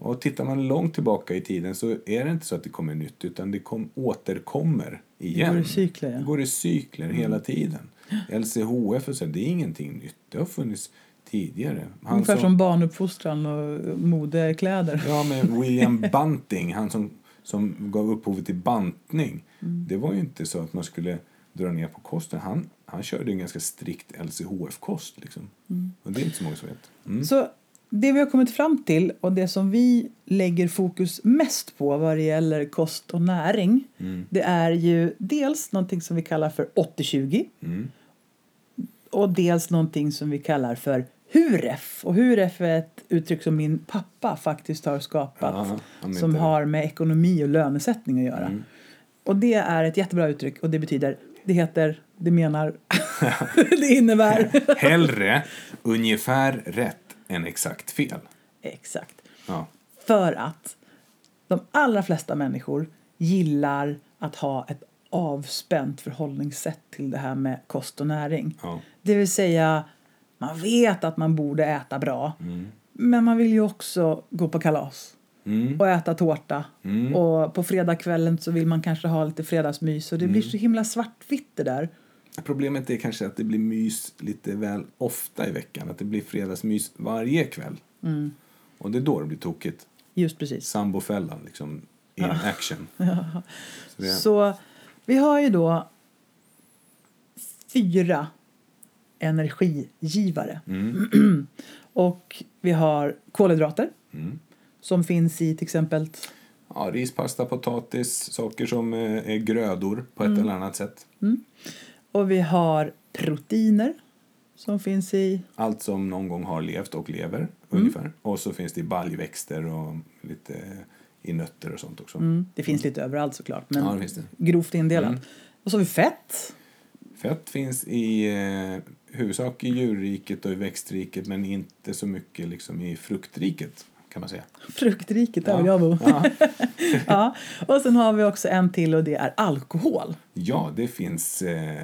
Och tittar man långt tillbaka i tiden så är det inte så att det kommer nytt utan det kom, återkommer igen. går i cykler, ja. Det går i cykler hela tiden. LCHF och så, det är ingenting nytt. Det har funnits tidigare. Han Ungefär som- som barnuppfostran och modekläder. Ja, med William Bunting, han som, som gav upphovet till bantning. Det var ju inte så att man skulle dra ner på kosten. Han, han körde en ganska strikt LCHF-kost. Liksom. Och det är inte så många som vet. Mm. Så det vi har kommit fram till och det som vi lägger fokus mest på vad det gäller kost och näring det är ju dels någonting som vi kallar för 80-20 och dels någonting som vi kallar för HUREF. Och HUREF är ett uttryck som min pappa faktiskt har skapat Ja, om som har med ekonomi och lönesättning att göra. Och det är ett jättebra uttryck och det betyder, det heter, det menar, det innebär. Hellre ungefär rätt än exakt fel. Exakt. Ja. För att de allra flesta människor gillar att ha ett avspänt förhållningssätt till det här med kost och näring. Ja. Det vill säga, man vet att man borde äta bra. Men man vill ju också gå på kalas och äta tårta. Och på fredagskvällen så vill man kanske ha lite fredagsmys. Och det blir så himla svartvitt det där. Problemet är kanske att det blir mys lite väl ofta i veckan. Att det blir fredagsmys varje kväll. Och det är då det blir tokigt. Just precis. Sambofällan liksom in action. Så det, Så vi har ju då fyra energigivare. och vi har kolhydrater som finns i till exempel ja, ris, pasta, potatis, saker som eh, är grödor på ett eller annat sätt. och vi har proteiner som finns i Allt som någon gång har levt och lever ungefär. Och så finns det i baljväxter och lite i nötter och sånt också. mm, det finns lite överallt såklart men Ja, det finns det. grovt indelat. Och så har vi fett. Fett finns i eh, huvudsak i djurriket och i växtriket men inte så mycket liksom i fruktriket kan man säga. Fruktriket, där Ja. jag bo. Ja. ja. Och sen har vi också en till och det är alkohol. Ja, det finns eh,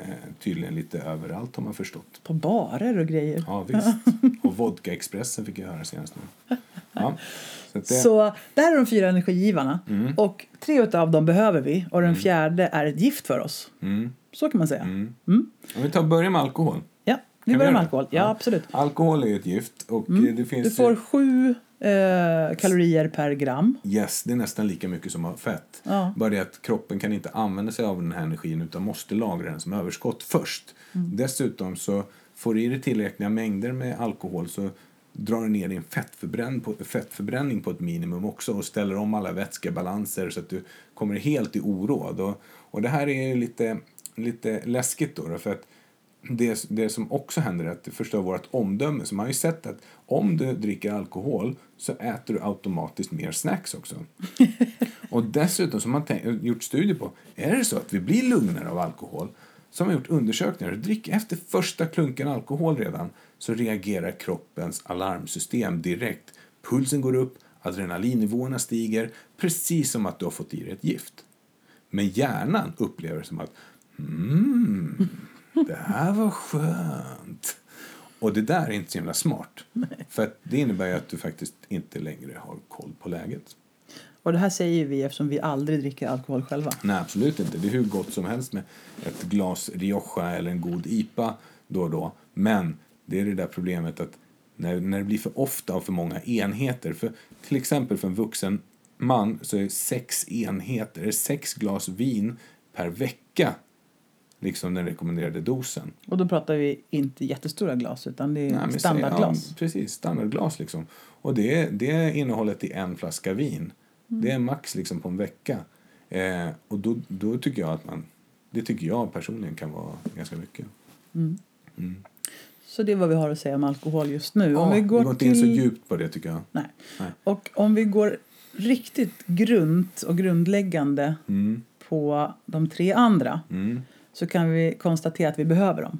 tydligen lite överallt har man förstått. På barer och grejer. Ja, visst. Och Vodka-Expressen fick jag höra senast nu. Ja, så det, Så det här är de fyra energigivarna. Mm. Och tre av dem behöver vi och den fjärde är ett gift för oss. Mm. Så kan man säga. Om vi tar börja med alkohol. Vi börjar med alkohol. Ja, absolut. Alkohol är ju ett gift och eh, det finns Mm. Du ju- får sju eh, kalorier per gram. Yes, det är nästan lika mycket som av fett. Ja. Bara det att kroppen kan inte använda sig av den här energin utan måste lagra den som överskott först. Dessutom så får du i dig tillräckliga mängder med alkohol så drar du ner din fettförbränn på, fettförbränning på ett minimum också och ställer om alla vätskebalanser så att du kommer helt i oråd. Och, och det här är ju lite, lite läskigt då, då för att det, det som också händer är att det förstör vårt omdöme. Så man har ju sett att om du dricker alkohol så äter du automatiskt mer snacks också. och dessutom har man tänkt, gjort studier på, är det så att vi blir lugnare av alkohol så har gjort undersökningar. Drick efter första klunken alkohol redan så reagerar kroppens alarmsystem direkt. Pulsen går upp, adrenalinnivåerna stiger, precis som att du har fått i dig ett gift. Men hjärnan upplever det som att mm, det här var skönt. Och det där är inte så himla smart. För att det innebär ju att du faktiskt inte längre har koll på läget. Och det här säger vi eftersom vi aldrig dricker alkohol själva. Nej, absolut inte. Det är hur gott som helst med ett glas Rioja eller en god IPA då och då. Men det är det där problemet att när, när det blir för ofta och för många enheter. För, till exempel för en vuxen man så är sex enheter, sex glas vin per vecka liksom den rekommenderade dosen. Och då pratar vi inte jättestora glas utan det är Nej, standardglas. Ja, precis, standardglas liksom. Och det, är- det är innehållet i en flaska vin. Det är max liksom på en vecka. Eh, och då, då tycker jag att man, det tycker jag personligen kan vara ganska mycket. Så det är vad vi har att säga om alkohol just nu. Ja, om vi går det går inte till... in så djupt på det tycker jag. Nej. Nej. Och om vi går riktigt grunt och grundläggande Mm. på de tre andra Mm. Så kan vi konstatera att vi behöver dem.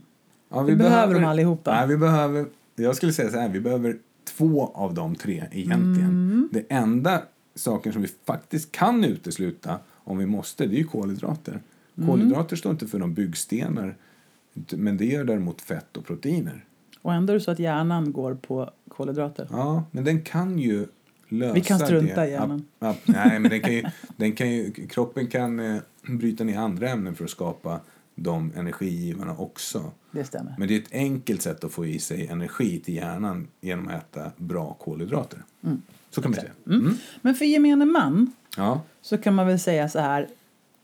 Ja, Vi behöver dem allihopa. Nej, vi behöver, jag skulle säga så här, vi behöver två av de tre egentligen. Mm. Det enda saken som vi faktiskt kan utesluta om vi måste, det är ju kolhydrater. Mm. Kolhydrater står inte för någon byggstenar, men det gör däremot fett och proteiner. Och ändå är det så att hjärnan går på kolhydrater. Ja, men den kan ju lösa Vi kan strunta det. i hjärnan. Ja, ja, nej, men den kan ju, den kan ju, kroppen kan eh, bryta ner andra ämnen för att skapa de energigivarna också. Det stämmer. Men det är ett enkelt sätt att få i sig energi till hjärnan genom att äta bra kolhydrater. Så kan man säga. Mm. Men för gemene man Ja. så kan man väl säga så här.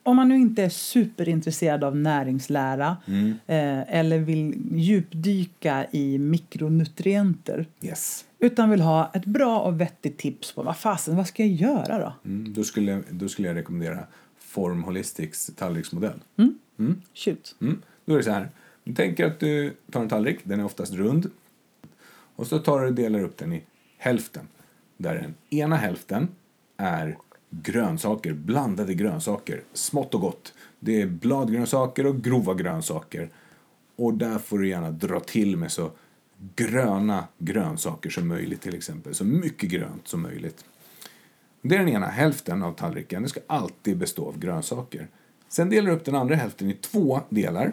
om man nu inte är superintresserad av näringslära Mm. eh, eller vill djupdyka i mikronutrienter Yes. utan vill ha ett bra och vettigt tips på vad fasen, vad ska jag göra då? Mm. Då, skulle, då skulle jag rekommendera Form Holistics tallriksmodell. Shoot. Mm. Då är det så här. Du tänker att du tar en tallrik, den är oftast rund. Och så tar du delar upp den i hälften. Där den ena hälften är grönsaker, blandade grönsaker, smått och gott. Det är bladgrönsaker och grova grönsaker. Och där får du gärna dra till med så gröna grönsaker som möjligt till exempel. Så mycket grönt som möjligt. Det är den ena hälften av tallriken. Den ska alltid bestå av grönsaker. Sen delar du upp den andra hälften i två delar.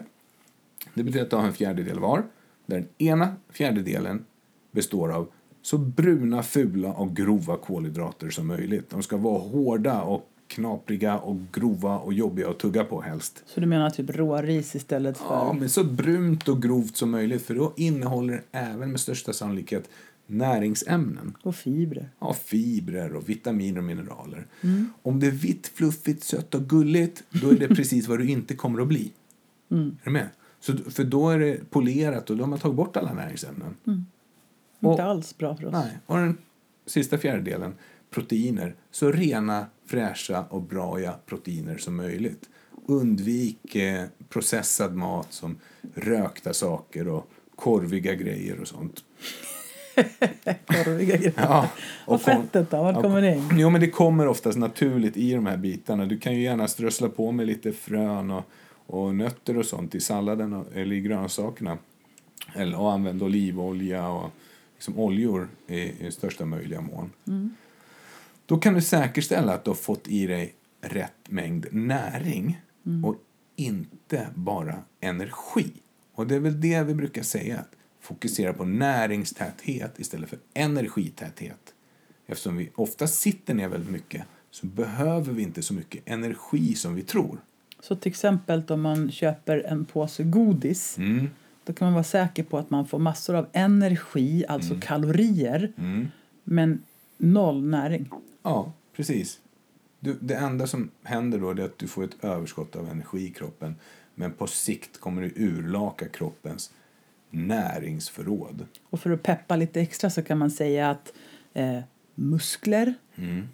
Det betyder att du har en fjärdedel var. Där den ena fjärdedelen består av så bruna, fula och grova kolhydrater som möjligt. De ska vara hårda och knapriga och grova och jobbiga att tugga på helst. Så du menar typ råris istället för... Ja, men så brunt och grovt som möjligt för då innehåller även med största sannolikhet näringsämnen. Och fibrer. Ja, fibrer och vitaminer och mineraler. Om det är vitt, fluffigt, sött och gulligt, då är det precis vad du inte kommer att bli. Är du med? Så, för då är det polerat och då har man tagit bort alla näringsämnen. Och- Inte alls bra för oss. Nej. Och den sista fjärdedelen, proteiner. Så rena, fräscha och braiga proteiner som möjligt. Undvik eh, processad mat som rökta saker och korviga grejer och sånt. Korviga grejer. Ja, Och kon- fettet då? Vart Ja, kommer det in? Jo, men det kommer oftast naturligt i de här bitarna. Du kan ju gärna strössla på med lite frön och, och nötter och sånt i salladen och, eller i grönsakerna. Eller, och använd olivolja och liksom oljor i, i största möjliga mån. Då kan du säkerställa att du har fått i dig rätt mängd näring och inte bara energi. Och det är väl det vi brukar säga, att fokusera på näringstäthet istället för energitäthet. Eftersom vi ofta sitter ner väldigt mycket så behöver vi inte så mycket energi som vi tror. Så till exempel om man köper en påse godis Mm. då kan man vara säker på att man får massor av energi, alltså Mm. kalorier, men noll näring. Ja, precis. Du, det enda som händer då är att du får ett överskott av energi i kroppen men på sikt kommer du urlaka kroppens näringsförråd. Och för att peppa lite extra så kan man säga att eh, muskler,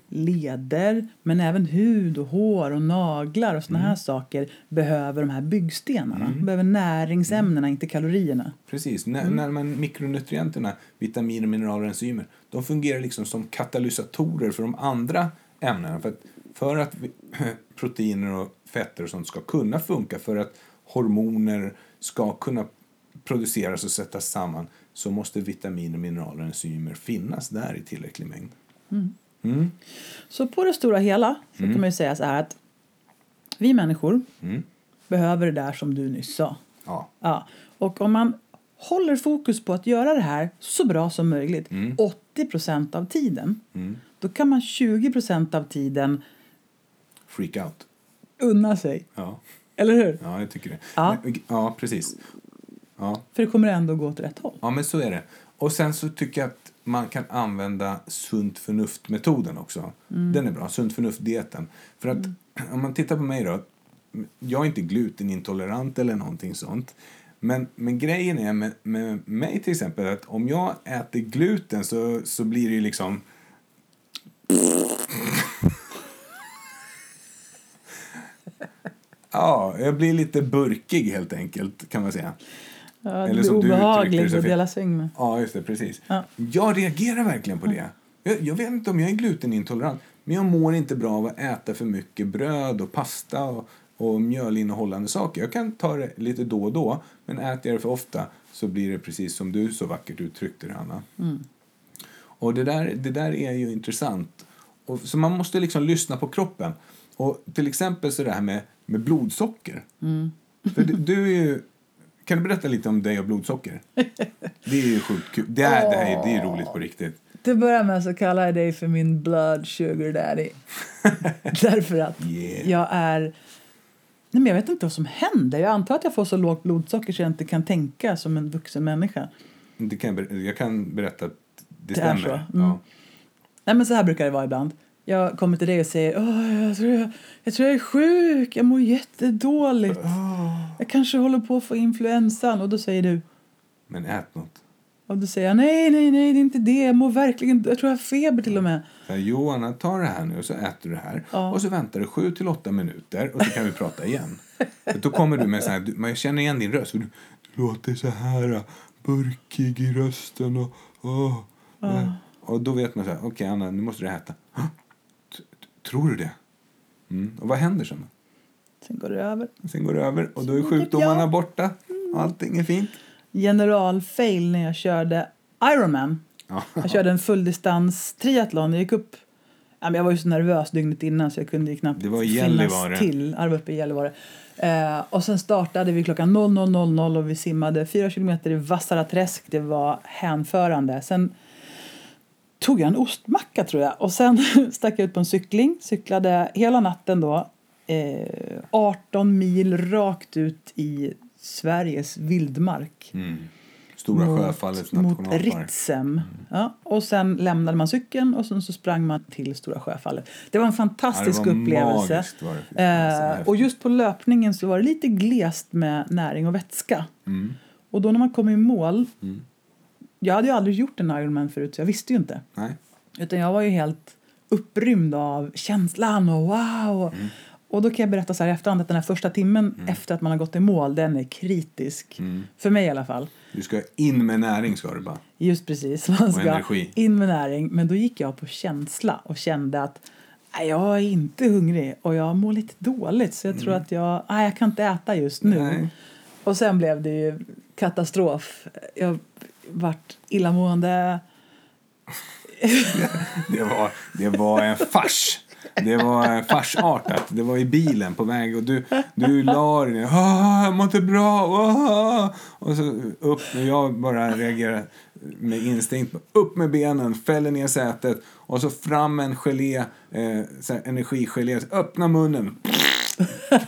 leder, men även hud och hår och naglar och såna här saker behöver de här byggstenarna. Behöver näringsämnena, inte kalorierna. Precis. När, när man, mikronutrienterna, vitaminer, mineraler och enzymer, de fungerar liksom som katalysatorer för de andra ämnena. För att, för att vi, proteiner och fetter och sånt ska kunna funka, för att hormoner ska kunna produceras och sättas samman så måste vitaminer, mineraler och enzymer finnas där i tillräcklig mängd. Så på det stora hela så kan man ju säga så här att vi människor behöver det där som du nyss sa. Ja. Ja. Och om man håller fokus på att göra det här så bra som möjligt 80 procent av tiden då kan man 20 procent av tiden Freak out. unna sig. Ja, Eller hur? ja jag tycker det. Ja. Ja, precis. Ja. För det kommer ändå gå åt rätt håll. Ja, men så är det. Och sen så tycker jag att man kan använda sunt förnuft-metoden också. Den är bra, sunt förnuft-dieten. För att om man tittar på mig då, jag är inte glutenintolerant eller någonting sånt. Men, men grejen är med, med mig till exempel att om jag äter gluten så, så blir det ju liksom Ja, jag blir lite burkig helt enkelt kan man säga. Ja, Eller som du uttryckte obehagligt så att dela säng med. Ja, just det, precis. Ja. Jag reagerar verkligen på det. Jag, jag vet inte om jag är glutenintolerant, men jag mår inte bra av att äta för mycket bröd och pasta och, och mjölinnehållande saker. Jag kan ta det lite då och då, men äter jag det för ofta så blir det precis som du så vackert uttryckte det, Anna. Och det där, det där är ju intressant. Och, så man måste liksom lyssna på kroppen. Och till exempel så det här med, med blodsocker. För du, du är ju, kan du berätta lite om dig och blodsocker? Det är ju sjukt kul. Det, är, det, här är, det är roligt på riktigt. Till att börja med så kallar jag dig för min blood sugar daddy. Därför att Yeah. jag är... Nej, men jag vet inte vad som händer. Jag antar att jag får så lågt blodsocker så jag inte kan tänka som en vuxen människa. Det kan jag, jag kan berätta att det, Det är stämmer. så. Mm. Ja. Nej, men så här brukar det vara ibland. Jag kommer till dig och säger Åh, jag, tror jag, jag tror jag är sjuk, jag mår jättedåligt. Jag kanske håller på att få influensan. Och då säger du, Men ät något. och då säger jag nej, nej, nej, det är inte det. Jag mår verkligen, jag tror jag har feber till och med. Så här, Johanna, ta det här nu och så äter du det här. Ja. Och så väntar du sju till åtta minuter och så kan vi prata igen. För då kommer du med så här, man känner igen din röst. Du, du låter så här uh, burkig i rösten och... åh, äh. Och då vet man så här, okej Anna, nu måste du äta. "Hå? T- t- Tror du det? Mm. Och vad händer sen? Sen går det över. Sen går det över och då är sjukdomarna jag- borta. Allting är fint. Generalfail när jag körde Ironman. Ja. Jag körde en fulldistans triathlon. Jag gick upp... Jag var ju så nervös dygnet innan så jag kunde knappt Det var finnas till. Ja, det var uppe i Gällivare. Eh, och sen startade vi klockan 00.00 och vi simmade fyra kilometer i Vassara träsk. Det var hänförande. Sen tog jag en ostmacka tror jag och sen stack jag ut på en cykling. Cyklade hela natten då. Eh, 18 mil rakt ut i Sveriges vildmark Mm. Stora Sjöfallets mot nationalpark. Mm. Ritsem. Ja, och sen lämnade man cykeln och sen så sprang man till Stora Sjöfallet. Det var en fantastisk Ja, var upplevelse. magiskt var det. Eh, häftigt. och just på löpningen så var det lite glest med näring och vätska. Mm. Och då när man kom i mål, Mm. Jag hade ju aldrig gjort en Ironman förut så jag visste ju inte. Nej. Utan jag var ju helt upprymd av känslan och wow. Mm. Och då kan jag berätta så här i efterhand att den här första timmen efter att man har gått i mål, den är kritisk. Mm. För mig i alla fall. Du ska in med näring ska du bara. Just precis. Man ska energi. in med näring. Men då gick jag på känsla och kände att nej, jag är inte hungrig och jag mår lite dåligt så jag tror att jag, nej, jag kan inte äta just nu. Mm. Nej. Och sen blev det ju katastrof. Jag vart illamående. Det var, det var en fars. Det var farsartat. Det var i bilen på väg och du, du la dig ner. Ah, jag mår inte bra. Ah. Och så upp och jag bara reagerar med instinkt. Upp med benen, fäller ner sätet och så fram en gelé, eh, så energigelé. Öppna munnen.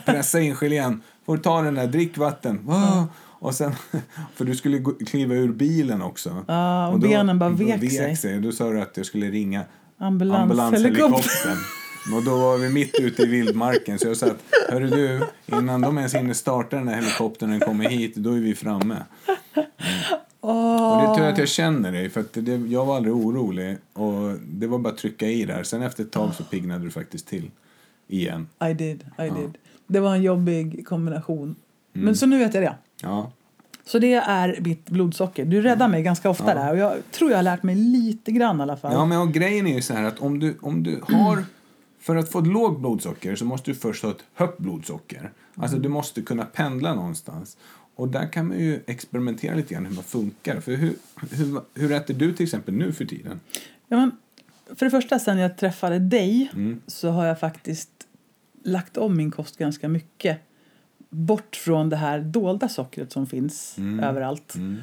Pressa in gelén. Får ta den där, drick vatten. Ah. Och sen, för du skulle kliva ur bilen också. Ja, och benen bara vek sig. sig. Då sa du att jag skulle ringa Ambulanshelikopter. ambulanshelikoptern. Och då var vi mitt ute i vildmarken så jag sa att hörru du, innan de ens hinner starta den här helikoptern och den kommer hit, då är vi framme. Och det tror jag att jag känner dig, för det, jag var aldrig orolig och det var bara att trycka i där. Sen efter ett tag så piggnade du faktiskt till igen. I did, I did. Det var en jobbig kombination. Mm. Men så nu vet jag det. Ja, Så det är mitt blodsocker. Du räddar mig ganska ofta där och jag tror jag har lärt mig lite grann i alla fall. ja men och grejen är ju så här att om du, om du har För att få ett lågt blodsocker så måste du först ha ett högt blodsocker. Alltså du måste kunna pendla någonstans. Och där kan man ju experimentera lite grann hur man funkar. För hur, hur, hur äter du till exempel nu för tiden? Ja, men, för det första, sen jag träffade dig Mm. så har jag faktiskt lagt om min kost ganska mycket. Bort från det här dolda sockret som finns överallt. Mm.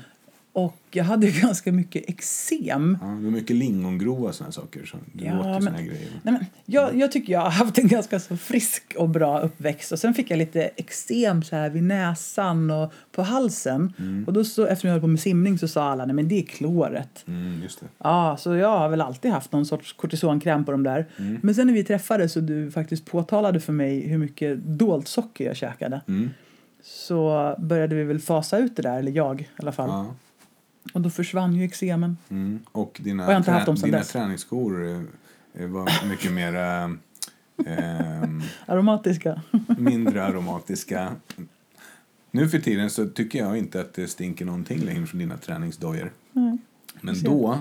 Och jag hade ju ganska mycket eksem. Ja, det mycket lingongrova och sådana saker. Så du Ja, åt men- grejer. Nej, men jag, jag tycker jag har haft en ganska så frisk och bra uppväxt. Och sen fick jag lite eksem så här vid näsan och på halsen. Och då så, eftersom jag höll på med simning så sa alla nej men det är kloret. Mm, just det. Ja, så jag har väl alltid haft någon sorts kortisonkräm på de där. Men sen när vi träffades och du faktiskt påtalade för mig hur mycket dolt socker jag käkade. Mm. Så började vi väl fasa ut det där, eller jag i alla fall. Ja. Och då försvann ju eksemen. Mm. Och dina, Och jag inte haft dem dina dess. träningsskor eh, var mycket mer ehm, Aromatiska. mindre aromatiska. Nu för tiden så tycker jag inte att det stinker någonting längre från dina träningsdojor. Men då,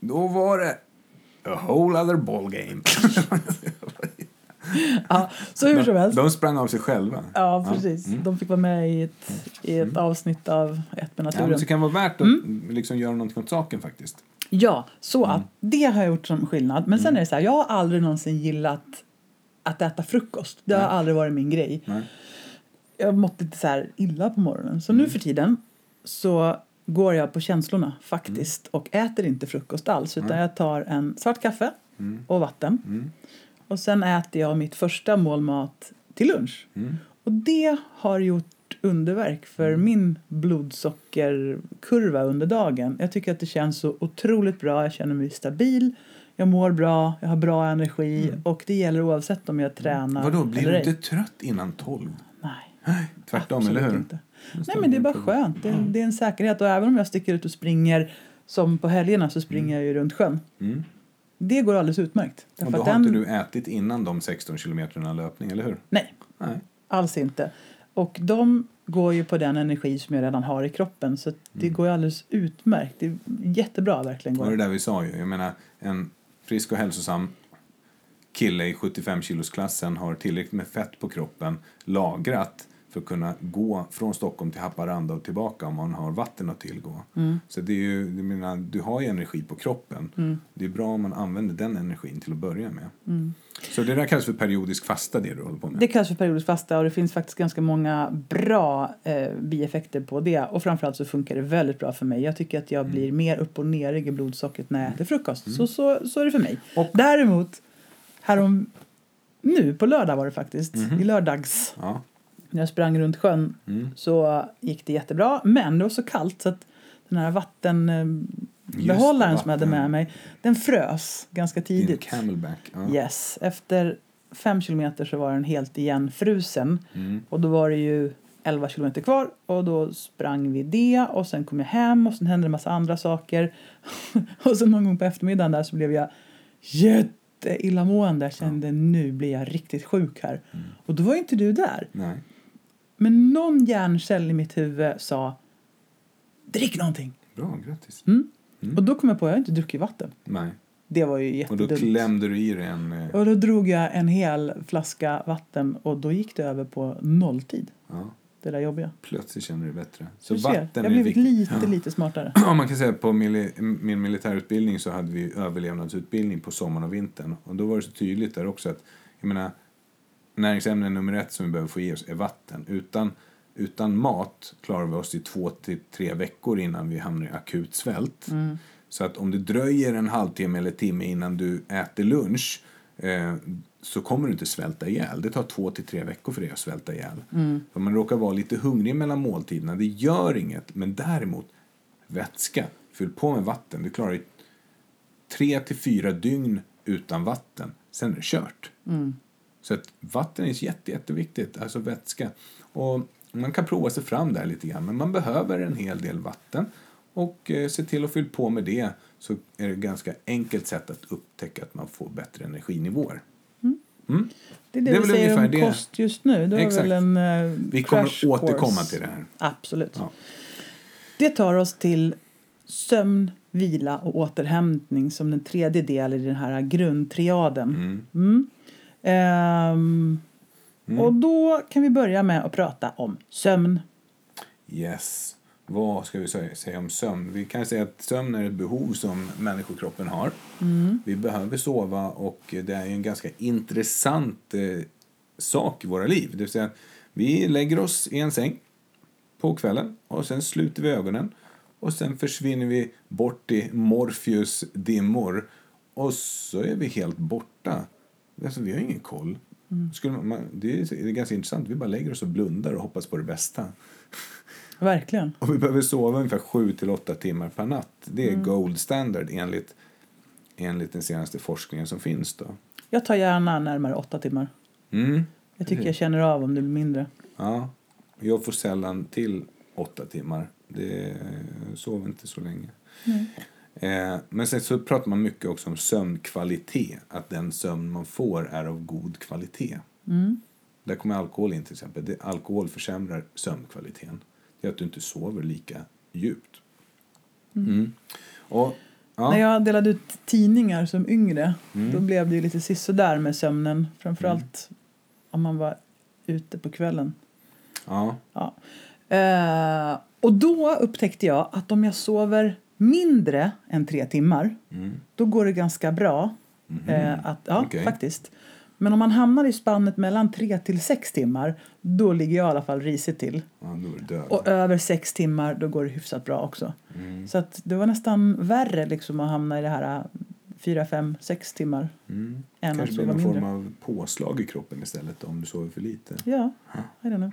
då var det a whole other ball game. ja, så hur som helst. De sprang av sig själva. Ja, precis. De fick vara med i ett, i ett avsnitt av Ett med Ja, men naturen. så kan det vara värt att Mm. liksom göra någonting åt saken faktiskt. Ja, så att det har jag gjort som skillnad. Men sen är det så här, jag har aldrig någonsin gillat att äta frukost. Det har Nej. aldrig varit min grej. Nej. Jag har mått lite så här illa på morgonen. Så nu för tiden så går jag på känslorna faktiskt och äter inte frukost alls utan jag tar en svart kaffe och vatten. Mm. Och sen äter jag mitt första mål mat till lunch. Mm. Och det har gjort underverk för min blodsockerkurva under dagen. Jag tycker att det känns så otroligt bra. Jag känner mig stabil, jag mår bra, jag har bra energi och det gäller oavsett om jag tränar Vadå, blir du ej. inte trött innan tolv? Nej. Tvärtom, Absolut eller hur? Inte. Nej, men det är bara skönt. Det är, det är en säkerhet. Och även om jag sticker ut och springer, som på helgerna, så springer jag ju runt sjön. Mm. Det går alldeles utmärkt. Och då har den- inte du ätit innan de 16 kilometerna löpning, eller hur? Nej, Nej. alls inte. Och de går ju på den energi som jag redan har i kroppen. Så det går ju alldeles utmärkt. Det är jättebra verkligen. Det var det Går. där vi sa ju. Jag menar, en frisk och hälsosam kille i 75 kilosklassen har tillräckligt med fett på kroppen lagrat för att kunna gå från Stockholm till Haparanda och tillbaka om man har vatten att tillgå. Så det är ju, menar, du har ju energi på kroppen. Det är bra om man använder den energin till att börja med. Så det där kallas för periodisk fasta det du håller på med? Det kallas för periodisk fasta och det finns faktiskt ganska många bra eh, bieffekter på det. Och framförallt så funkar det väldigt bra för mig. Jag tycker att jag blir mer upp och ner i blodsockret när jag äter frukost. Så, så, så är det för mig. Och- Däremot, härom, nu på lördag var det faktiskt, i lördags, Ja. När jag sprang runt sjön Mm. så gick det jättebra. Men det var så kallt så att den här vattenbehållaren Just som jag hade vatten. med mig, den frös ganska tidigt. camelback. Ja. Yes, efter fem kilometer så var den helt igenfrusen. Mm. Och då var det ju 11 kilometer kvar och då sprang vi det och sen kom jag hem och sen hände en massa andra saker. och sen någon gång på eftermiddagen där så blev jag jätteillamående. Jag kände nu blir jag riktigt sjuk här. Mm. Och då var inte du där. Nej. Men någon hjärncell i mitt huvud sa drick någonting. Bra, grattis. Mm. Och då kom jag på att jag inte druckit vatten. Nej. Det var ju Och då jättedumt. klämde du i dig en... eh, Och då drog jag en hel flaska vatten och då gick det över på nolltid. Ja, Det där jobbiga. plötsligt känner du dig bättre. Så Du vatten jag har blivit lite, lite smartare. Ja, man kan säga på mili- min militärutbildning så hade vi överlevnadsutbildning på sommaren och vintern. Och då var det så tydligt där också att, jag menar, näringsämne nummer ett som vi behöver få i oss är vatten. Utan, utan mat klarar vi oss i två till tre veckor innan vi hamnar i akut svält. Så att om det dröjer en halvtimme eller timme innan du äter lunch eh, så kommer du inte svälta ihjäl. Det tar två till tre veckor för dig att svälta ihjäl. Om man råkar vara lite hungrig mellan måltiderna, det gör inget. Men däremot, vätska. Fyll på med vatten. Du klarar dig tre till fyra dygn utan vatten. Sen är det kört. Så att vatten är jätte, jätteviktigt, alltså vätska. Och man kan prova sig fram där lite grann, men man behöver en hel del vatten. Och eh, se till att fylla på med det så är det ett ganska enkelt sätt att upptäcka att man får bättre energinivåer. Mm. Det är det, Det vi säger om det. kost just nu. Det Exakt. en uh, Vi kommer att återkomma till det här. Absolut. Ja. Det tar oss till sömn, vila och återhämtning som den tredje delen i den här grundtriaden. Mm. Mm. Ehm, Och då kan vi börja med att prata om sömn. Yes. Vad ska vi säga, om sömn? Vi kan säga att sömn är ett behov som människokroppen har. Vi behöver sova och det är en ganska intressant eh, sak i våra liv. Det vill säga, vi lägger oss i en säng på kvällen och sen sluter vi ögonen och sen försvinner vi bort i Morpheus dimmor och så är vi helt borta. Alltså, vi har ingen koll. Skulle man, man, det, är, det är ganska intressant. Vi bara lägger oss och blundar och hoppas på det bästa. Verkligen. Och vi behöver sova ungefär 7 till 8 timmar per natt. Det är gold standard enligt, enligt den senaste forskningen som finns. Då. Jag tar gärna närmare åtta timmar. Mm. Jag tycker jag känner av om det blir mindre. Ja. Jag får sällan till 8 timmar. Det jag sover inte så länge. Eh, men sen så pratar man mycket också om sömnkvalitet. Att den sömn man får är av god kvalitet. Där kommer alkohol in till exempel. Det, alkohol försämrar sömnkvaliteten. Det är att du inte sover lika djupt. Mm. Och, ja. När jag delade ut tidningar som yngre Mm. då blev det ju lite sisådär med sömnen. Framförallt om man var ute på kvällen. Ja. Ja. Eh, och då upptäckte jag att om jag sover mindre än tre timmar Mm. då går det ganska bra. Eh, att, ja, Okej. faktiskt. Men om man hamnar i spannet mellan tre till sex timmar då ligger jag i alla fall risigt till. ja. Och över sex timmar då går det hyfsat bra också. Mm. Så att det var nästan värre liksom att hamna i det här äh, fyra, fem, sex timmar Mm. än Kanske blir någon form mindre. av påslag i kroppen istället om du sover för lite. Ja, I don't know.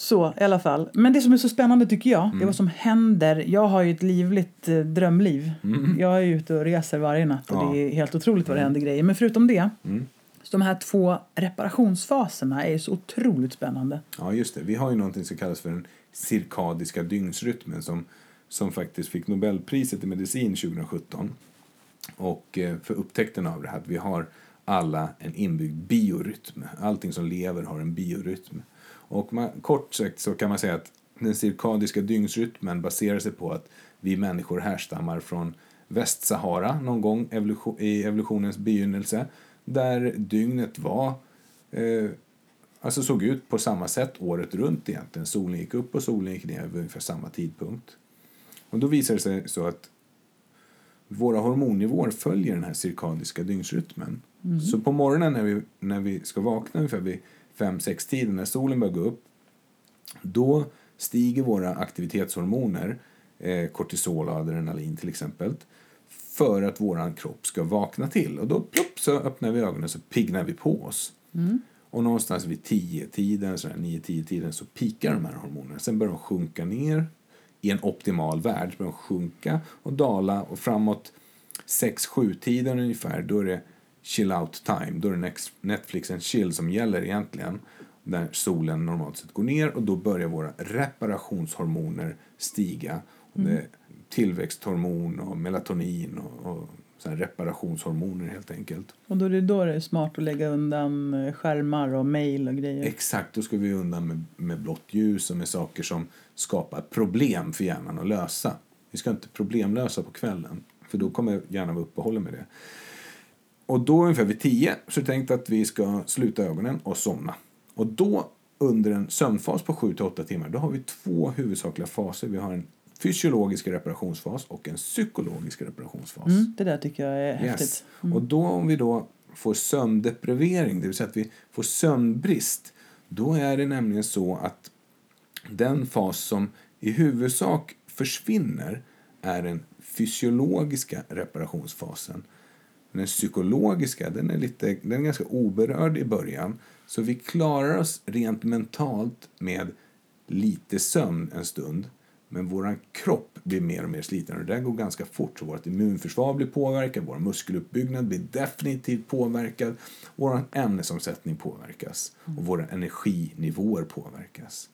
Så i alla fall. Men det som är så spännande tycker jag, det är vad som händer. Jag har ju ett livligt eh, drömliv. Jag är ute och reser varje natt och Ja. det är helt otroligt vad det händer grejer. Men förutom det, Mm. så de här två reparationsfaserna är ju så otroligt spännande. Ja, just det. Vi har ju någonting som kallas för den cirkadiska dygnsrytmen som, som faktiskt fick Nobelpriset i medicin 2017. Och eh, för upptäckten av det här att vi har alla en inbyggd biorytm. Allting som lever har en biorytm. Och man, kort sagt så kan man säga att den cirkadiska dygnsrytmen baserar sig på att vi människor härstammar från Västsahara någon gång evolution, i evolutionens begynnelse där dygnet var eh, alltså såg ut på samma sätt året runt egentligen. Solen gick upp och solen gick ner vid ungefär samma tidpunkt. Och då visar det sig så att våra hormonnivåer följer den här cirkadiska dygnsrytmen. Så på morgonen när vi, när vi ska vakna ungefär vid 5-6 tiden när solen börjar gå upp då stiger våra aktivitetshormoner, eh, kortisol och adrenalin till exempel, för att våran kropp ska vakna till. Och då plopp, så öppnar vi ögonen så piggnar vi på oss. Och någonstans vid 10-tiden, 9-10-tiden så pikar de här hormonerna. Sen börjar de sjunka ner i en optimal värld. Så börjar de sjunka och dala och framåt 6-7-tiden ungefär då är det chill out time. Då är det Netflix and chill som gäller egentligen. Där solen normalt sett går ner och då börjar våra reparationshormoner stiga. Och det är tillväxthormon och melatonin och, och så reparationshormoner helt enkelt. Och då är det då det är smart att lägga undan eh, skärmar och mejl och grejer. Exakt, då ska vi undan med, med blått ljus och med saker som skapar problem för hjärnan att lösa. Vi ska inte problemlösa på kvällen, för då kommer hjärnan vara uppehållen med det. Och då ungefär vid tio så är det tänkt att vi ska sluta ögonen och somna. Och då under en sömnfas på 7-8 timmar, då har vi två huvudsakliga faser. Vi har en fysiologisk reparationsfas och en psykologisk reparationsfas. Mm, det där tycker jag är häftigt. Och då om vi då får sömndeprivering, det vill säga att vi får sömnbrist, då är det nämligen så att den fas som i huvudsak försvinner är den fysiologiska reparationsfasen. Den psykologiska den är, lite, den är ganska oberörd i början. Så vi klarar oss rent mentalt med lite sömn en stund. Men vår kropp blir mer och mer sliten och det där går ganska fort. Så vårt immunförsvar blir påverkat, vår muskeluppbyggnad blir definitivt påverkad. Vår ämnesomsättning påverkas och våra energinivåer påverkas.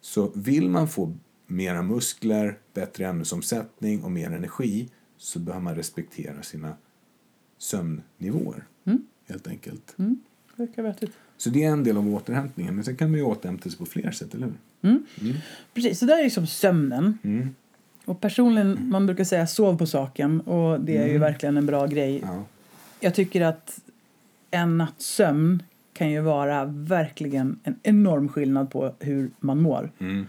Så vill man få mera muskler, bättre ämnesomsättning och mer energi så behöver man respektera sina sömnnivåer. Helt enkelt. Mm, verkar vettigt. Så det är en del av återhämtningen. Men sen kan man ju återhämta sig på fler sätt, eller hur? Precis, så där är liksom sömnen. Mm. Och personligen, man brukar säga sov på saken och det är ju verkligen en bra grej. Ja. Jag tycker att en natts sömn kan ju vara verkligen en enorm skillnad på hur man mår. Mm.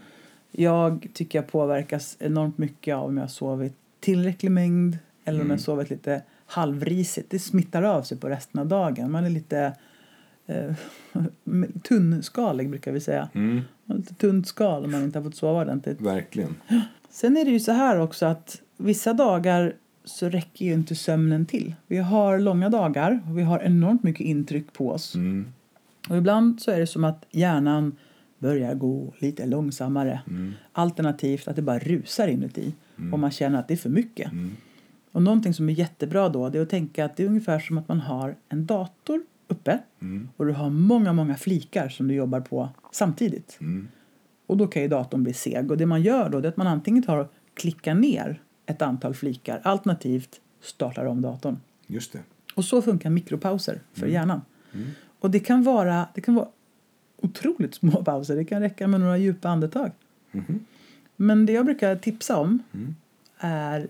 Jag tycker jag påverkas enormt mycket av om jag har sovit tillräcklig mängd eller om jag har sovit lite halvrisigt. Det smittar av sig på resten av dagen. Man är lite eh, tunnskalig brukar vi säga. Mm. Lite tunt skal om man inte har fått sova ordentligt. Verkligen. Sen är det ju så här också att vissa dagar så räcker ju inte sömnen till. Vi har långa dagar och vi har enormt mycket intryck på oss. Mm. Och ibland så är det som att hjärnan börjar gå lite långsammare. Mm. Alternativt att det bara rusar inuti och man känner att det är för mycket. Mm. Och någonting som är jättebra då det är att tänka att det är ungefär som att man har en dator uppe Mm. och du har många, många flikar som du jobbar på samtidigt. Mm. Och då kan ju datorn bli seg. Och det man gör då det är att man antingen tar och klickar ner ett antal flikar alternativt startar om datorn. Just det. Och så funkar mikropauser för Mm. hjärnan. Och det kan, vara, det kan vara otroligt små pauser. Det kan räcka med några djupa andetag. Mhm. Men det jag brukar tipsa om Mm. är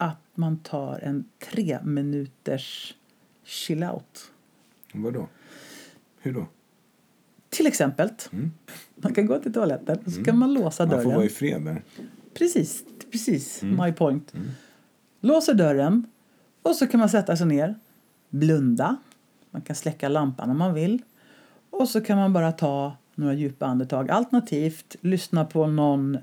att man tar en tre minuters chill out. Vadå? Hur då? Till exempel, Mm. man kan gå till toaletten och så kan man låsa Man får dörren. vara i fred där. Precis, precis. Mm. My point. Låser dörren och så kan man sätta sig ner, blunda. Man kan släcka lampan om man vill. Och så kan man bara ta några djupa andetag. Alternativt lyssna på någon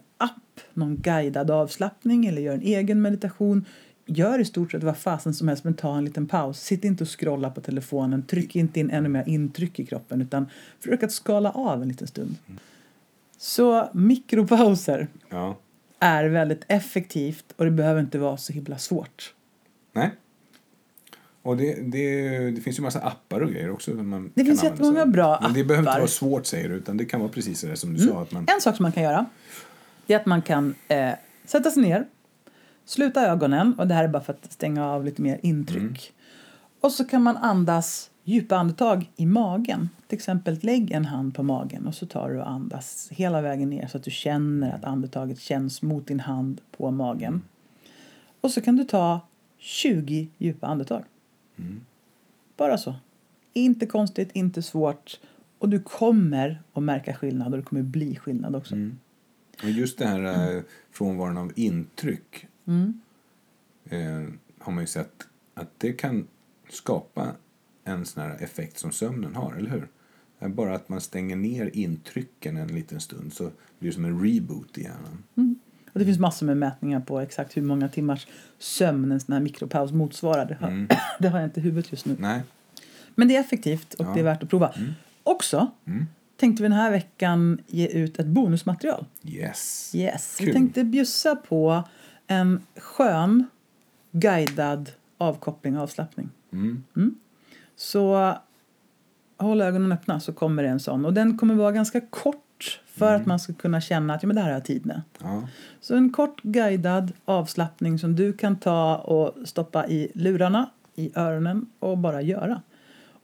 app, någon guidad avslappning eller gör en egen meditation. Gör i stort sett vad fasen som helst men ta en liten paus. Sitt inte och scrolla på telefonen. Tryck inte in ännu mer intryck i kroppen utan försök att skala av en liten stund. Så mikropauser Ja. är väldigt effektivt och det behöver inte vara så himla svårt. Nej. Och det, det, det finns ju massa appar och grejer också. Man Det finns jättemånga bra Men det behöver inte appar. vara svårt säger du, utan det kan vara precis det som du sa. Att man, En sak som man kan göra det är att man kan eh, sätta sig ner, sluta ögonen och det här är bara för att stänga av lite mer intryck. Och så kan man andas djupa andetag i magen. Till exempel lägg en hand på magen och så tar du och andas hela vägen ner så att du känner att andetaget känns mot din hand på magen. Och så kan du ta 20 djupa andetag. Bara så. Inte konstigt, inte svårt. Och du kommer att märka skillnad och det kommer bli skillnad också. Och just det här eh, frånvaron av intryck Mm. eh, har man ju sett att det kan skapa en sån här effekt som sömnen har, eller hur? Bara att man stänger ner intrycken en liten stund så blir det som en reboot i hjärnan. Och det finns massor med mätningar på exakt hur många timmars sömn en sån här mikropaus motsvarar. Det har, det har jag inte i huvudet just nu. Nej. Men det är effektivt och Ja. det är värt att prova. Också tänkte vi den här veckan ge ut ett bonusmaterial. Yes. Yes. Vi Kul. tänkte bjussa på en skön guidad avkoppling och avslappning. Mm. Så håll ögonen öppna så kommer det en sån. Och den kommer vara ganska kort för att man ska kunna känna att ja, men det här har jag tid med. Ja. Så en kort guidad avslappning som du kan ta och stoppa i lurarna, i öronen och bara göra.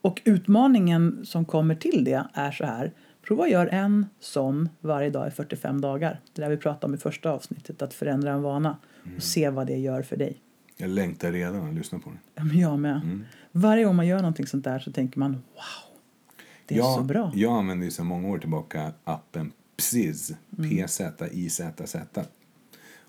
Och utmaningen som kommer till det är så här. Prova att göra en sån varje dag i 45 dagar. Det där vi pratade om i första avsnittet, att förändra en vana och se vad det gör för dig. Jag längtar redan att lyssna på den. Ja, men jag med. Varje gång man gör någonting sånt där så tänker man wow, det är jag, så bra. Jag använder ju sedan många år tillbaka appen Pziz. Mm. P-Z-I-Z-Z.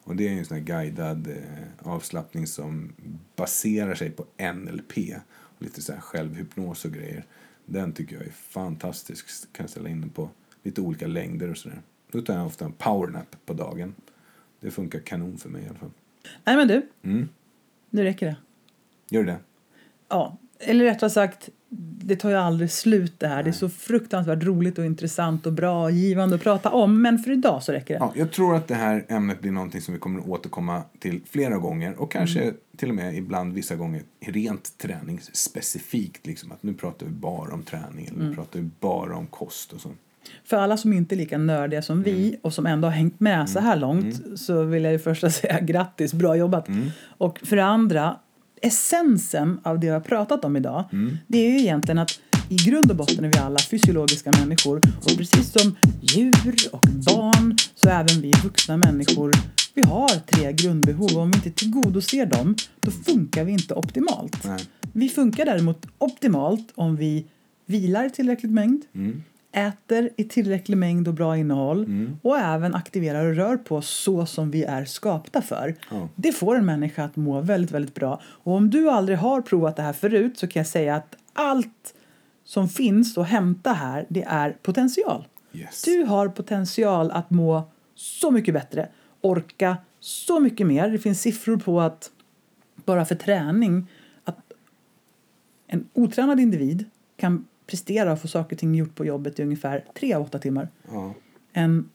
Och det är ju en sån här guidad eh, avslappning som baserar sig på NLP. Och lite så här självhypnos och grejer. Den tycker jag är fantastisk. Kan ställa in den på lite olika längder och sådär. Då tar jag ofta en powernap på dagen. Det funkar kanon för mig i alla fall. Nej men du, Mm. nu räcker det. Gör det? Ja, eller rättare sagt, det tar ju aldrig slut det här. Det är så fruktansvärt roligt och intressant och bra och givande att prata om. Men för idag så räcker det. Ja, jag tror att det här ämnet blir någonting som vi kommer att återkomma till flera gånger och kanske Mm. till och med ibland vissa gånger rent träningsspecifikt. Liksom att nu pratar vi bara om träning eller Mm. nu pratar vi bara om kost och så. För alla som inte är lika nördiga som vi och som ändå har hängt med så här långt så vill jag ju först säga grattis, bra jobbat. Och för det andra, essensen av det jag har pratat om idag det är ju egentligen att i grund och botten är vi alla fysiologiska människor. Och precis som djur och barn så även vi vuxna människor vi har tre grundbehov. Och om vi inte tillgodoser dem då funkar vi inte optimalt. Nej. Vi funkar däremot optimalt om vi vilar i tillräckligt mängd, äter i tillräcklig mängd och bra innehåll och även aktiverar och rör på så som vi är skapta för. Ja. Det får en människa att må väldigt, väldigt bra. Och om du aldrig har provat det här förut så kan jag säga att allt som finns att hämta här, det är potential. Yes. Du har potential att må så mycket bättre, orka så mycket mer. Det finns siffror på att bara för träning att en otränad individ kan prestera och få saker och ting gjort på jobbet i ungefär 3 av 8 timmar. Ja. En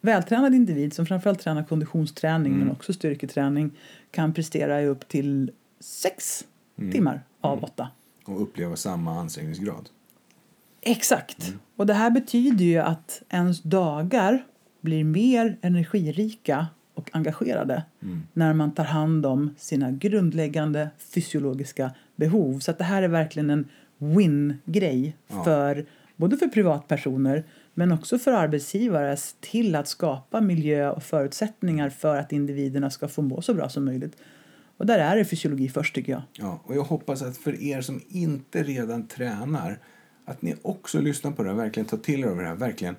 vältränad individ som framförallt tränar konditionsträning men också styrketräning kan prestera i upp till 6 timmar av 8. Och uppleva samma ansträngningsgrad. Exakt. Och det här betyder ju att ens dagar blir mer energirika och engagerade när man tar hand om sina grundläggande fysiologiska behov. Så det här är verkligen en win-grej Ja. för både för privatpersoner men också för arbetsgivare till att skapa miljö och förutsättningar för att individerna ska få må så bra som möjligt. Och där är det fysiologi först tycker jag. Ja, och jag hoppas att för er som inte redan tränar att ni också lyssnar på det här, verkligen tar till er av det här, verkligen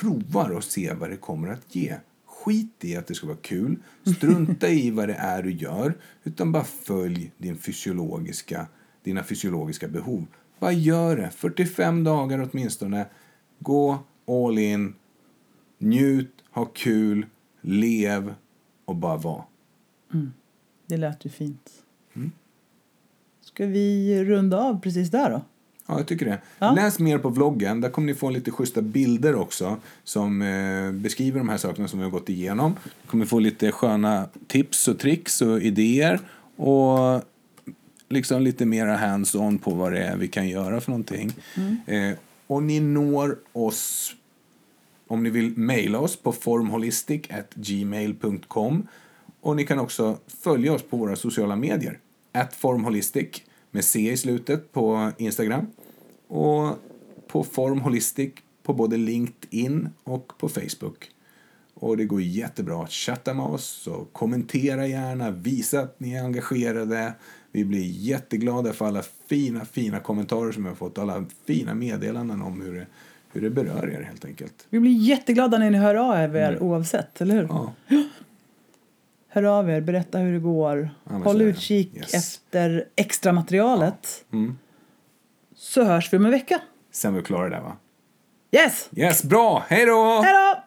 provar och ser vad det kommer att ge. Skit i att det ska vara kul, strunta i vad det är du gör, utan bara följ din fysiologiska, dina fysiologiska behov. Bara gör det, 45 dagar åtminstone. Gå all in, njut, ha kul, lev och bara var. Det lät ju fint. Ska vi runda av precis där då? Ja, jag tycker det. Ja. Läs mer på vloggen. Där kommer ni få lite schyssta bilder också som eh, beskriver de här sakerna som vi har gått igenom. Ni kommer få lite sköna tips och tricks och idéer och liksom lite mera hands-on på vad det är vi kan göra för någonting. Eh, och ni når oss om ni vill mejla oss på formholistic@gmail.com och ni kan också följa oss på våra sociala medier. At formholistic med C i slutet på Instagram och på formholistic på både LinkedIn och på Facebook. Och det går jättebra att chatta med oss, så kommentera gärna, visa att ni är engagerade. Vi blir jätteglada för alla fina, fina kommentarer som vi har fått, alla fina meddelanden om hur det, hur det berör er helt enkelt. Vi blir jätteglada när ni hör av er oavsett, eller hur? Mm. Ja, Hör av er, berätta hur det går. Ja, Håll utkik Yes. efter extra materialet. Mm. Så hörs vi om en vecka. sen är vi klara där va? Yes! Yes, bra! Hej då! Hej då!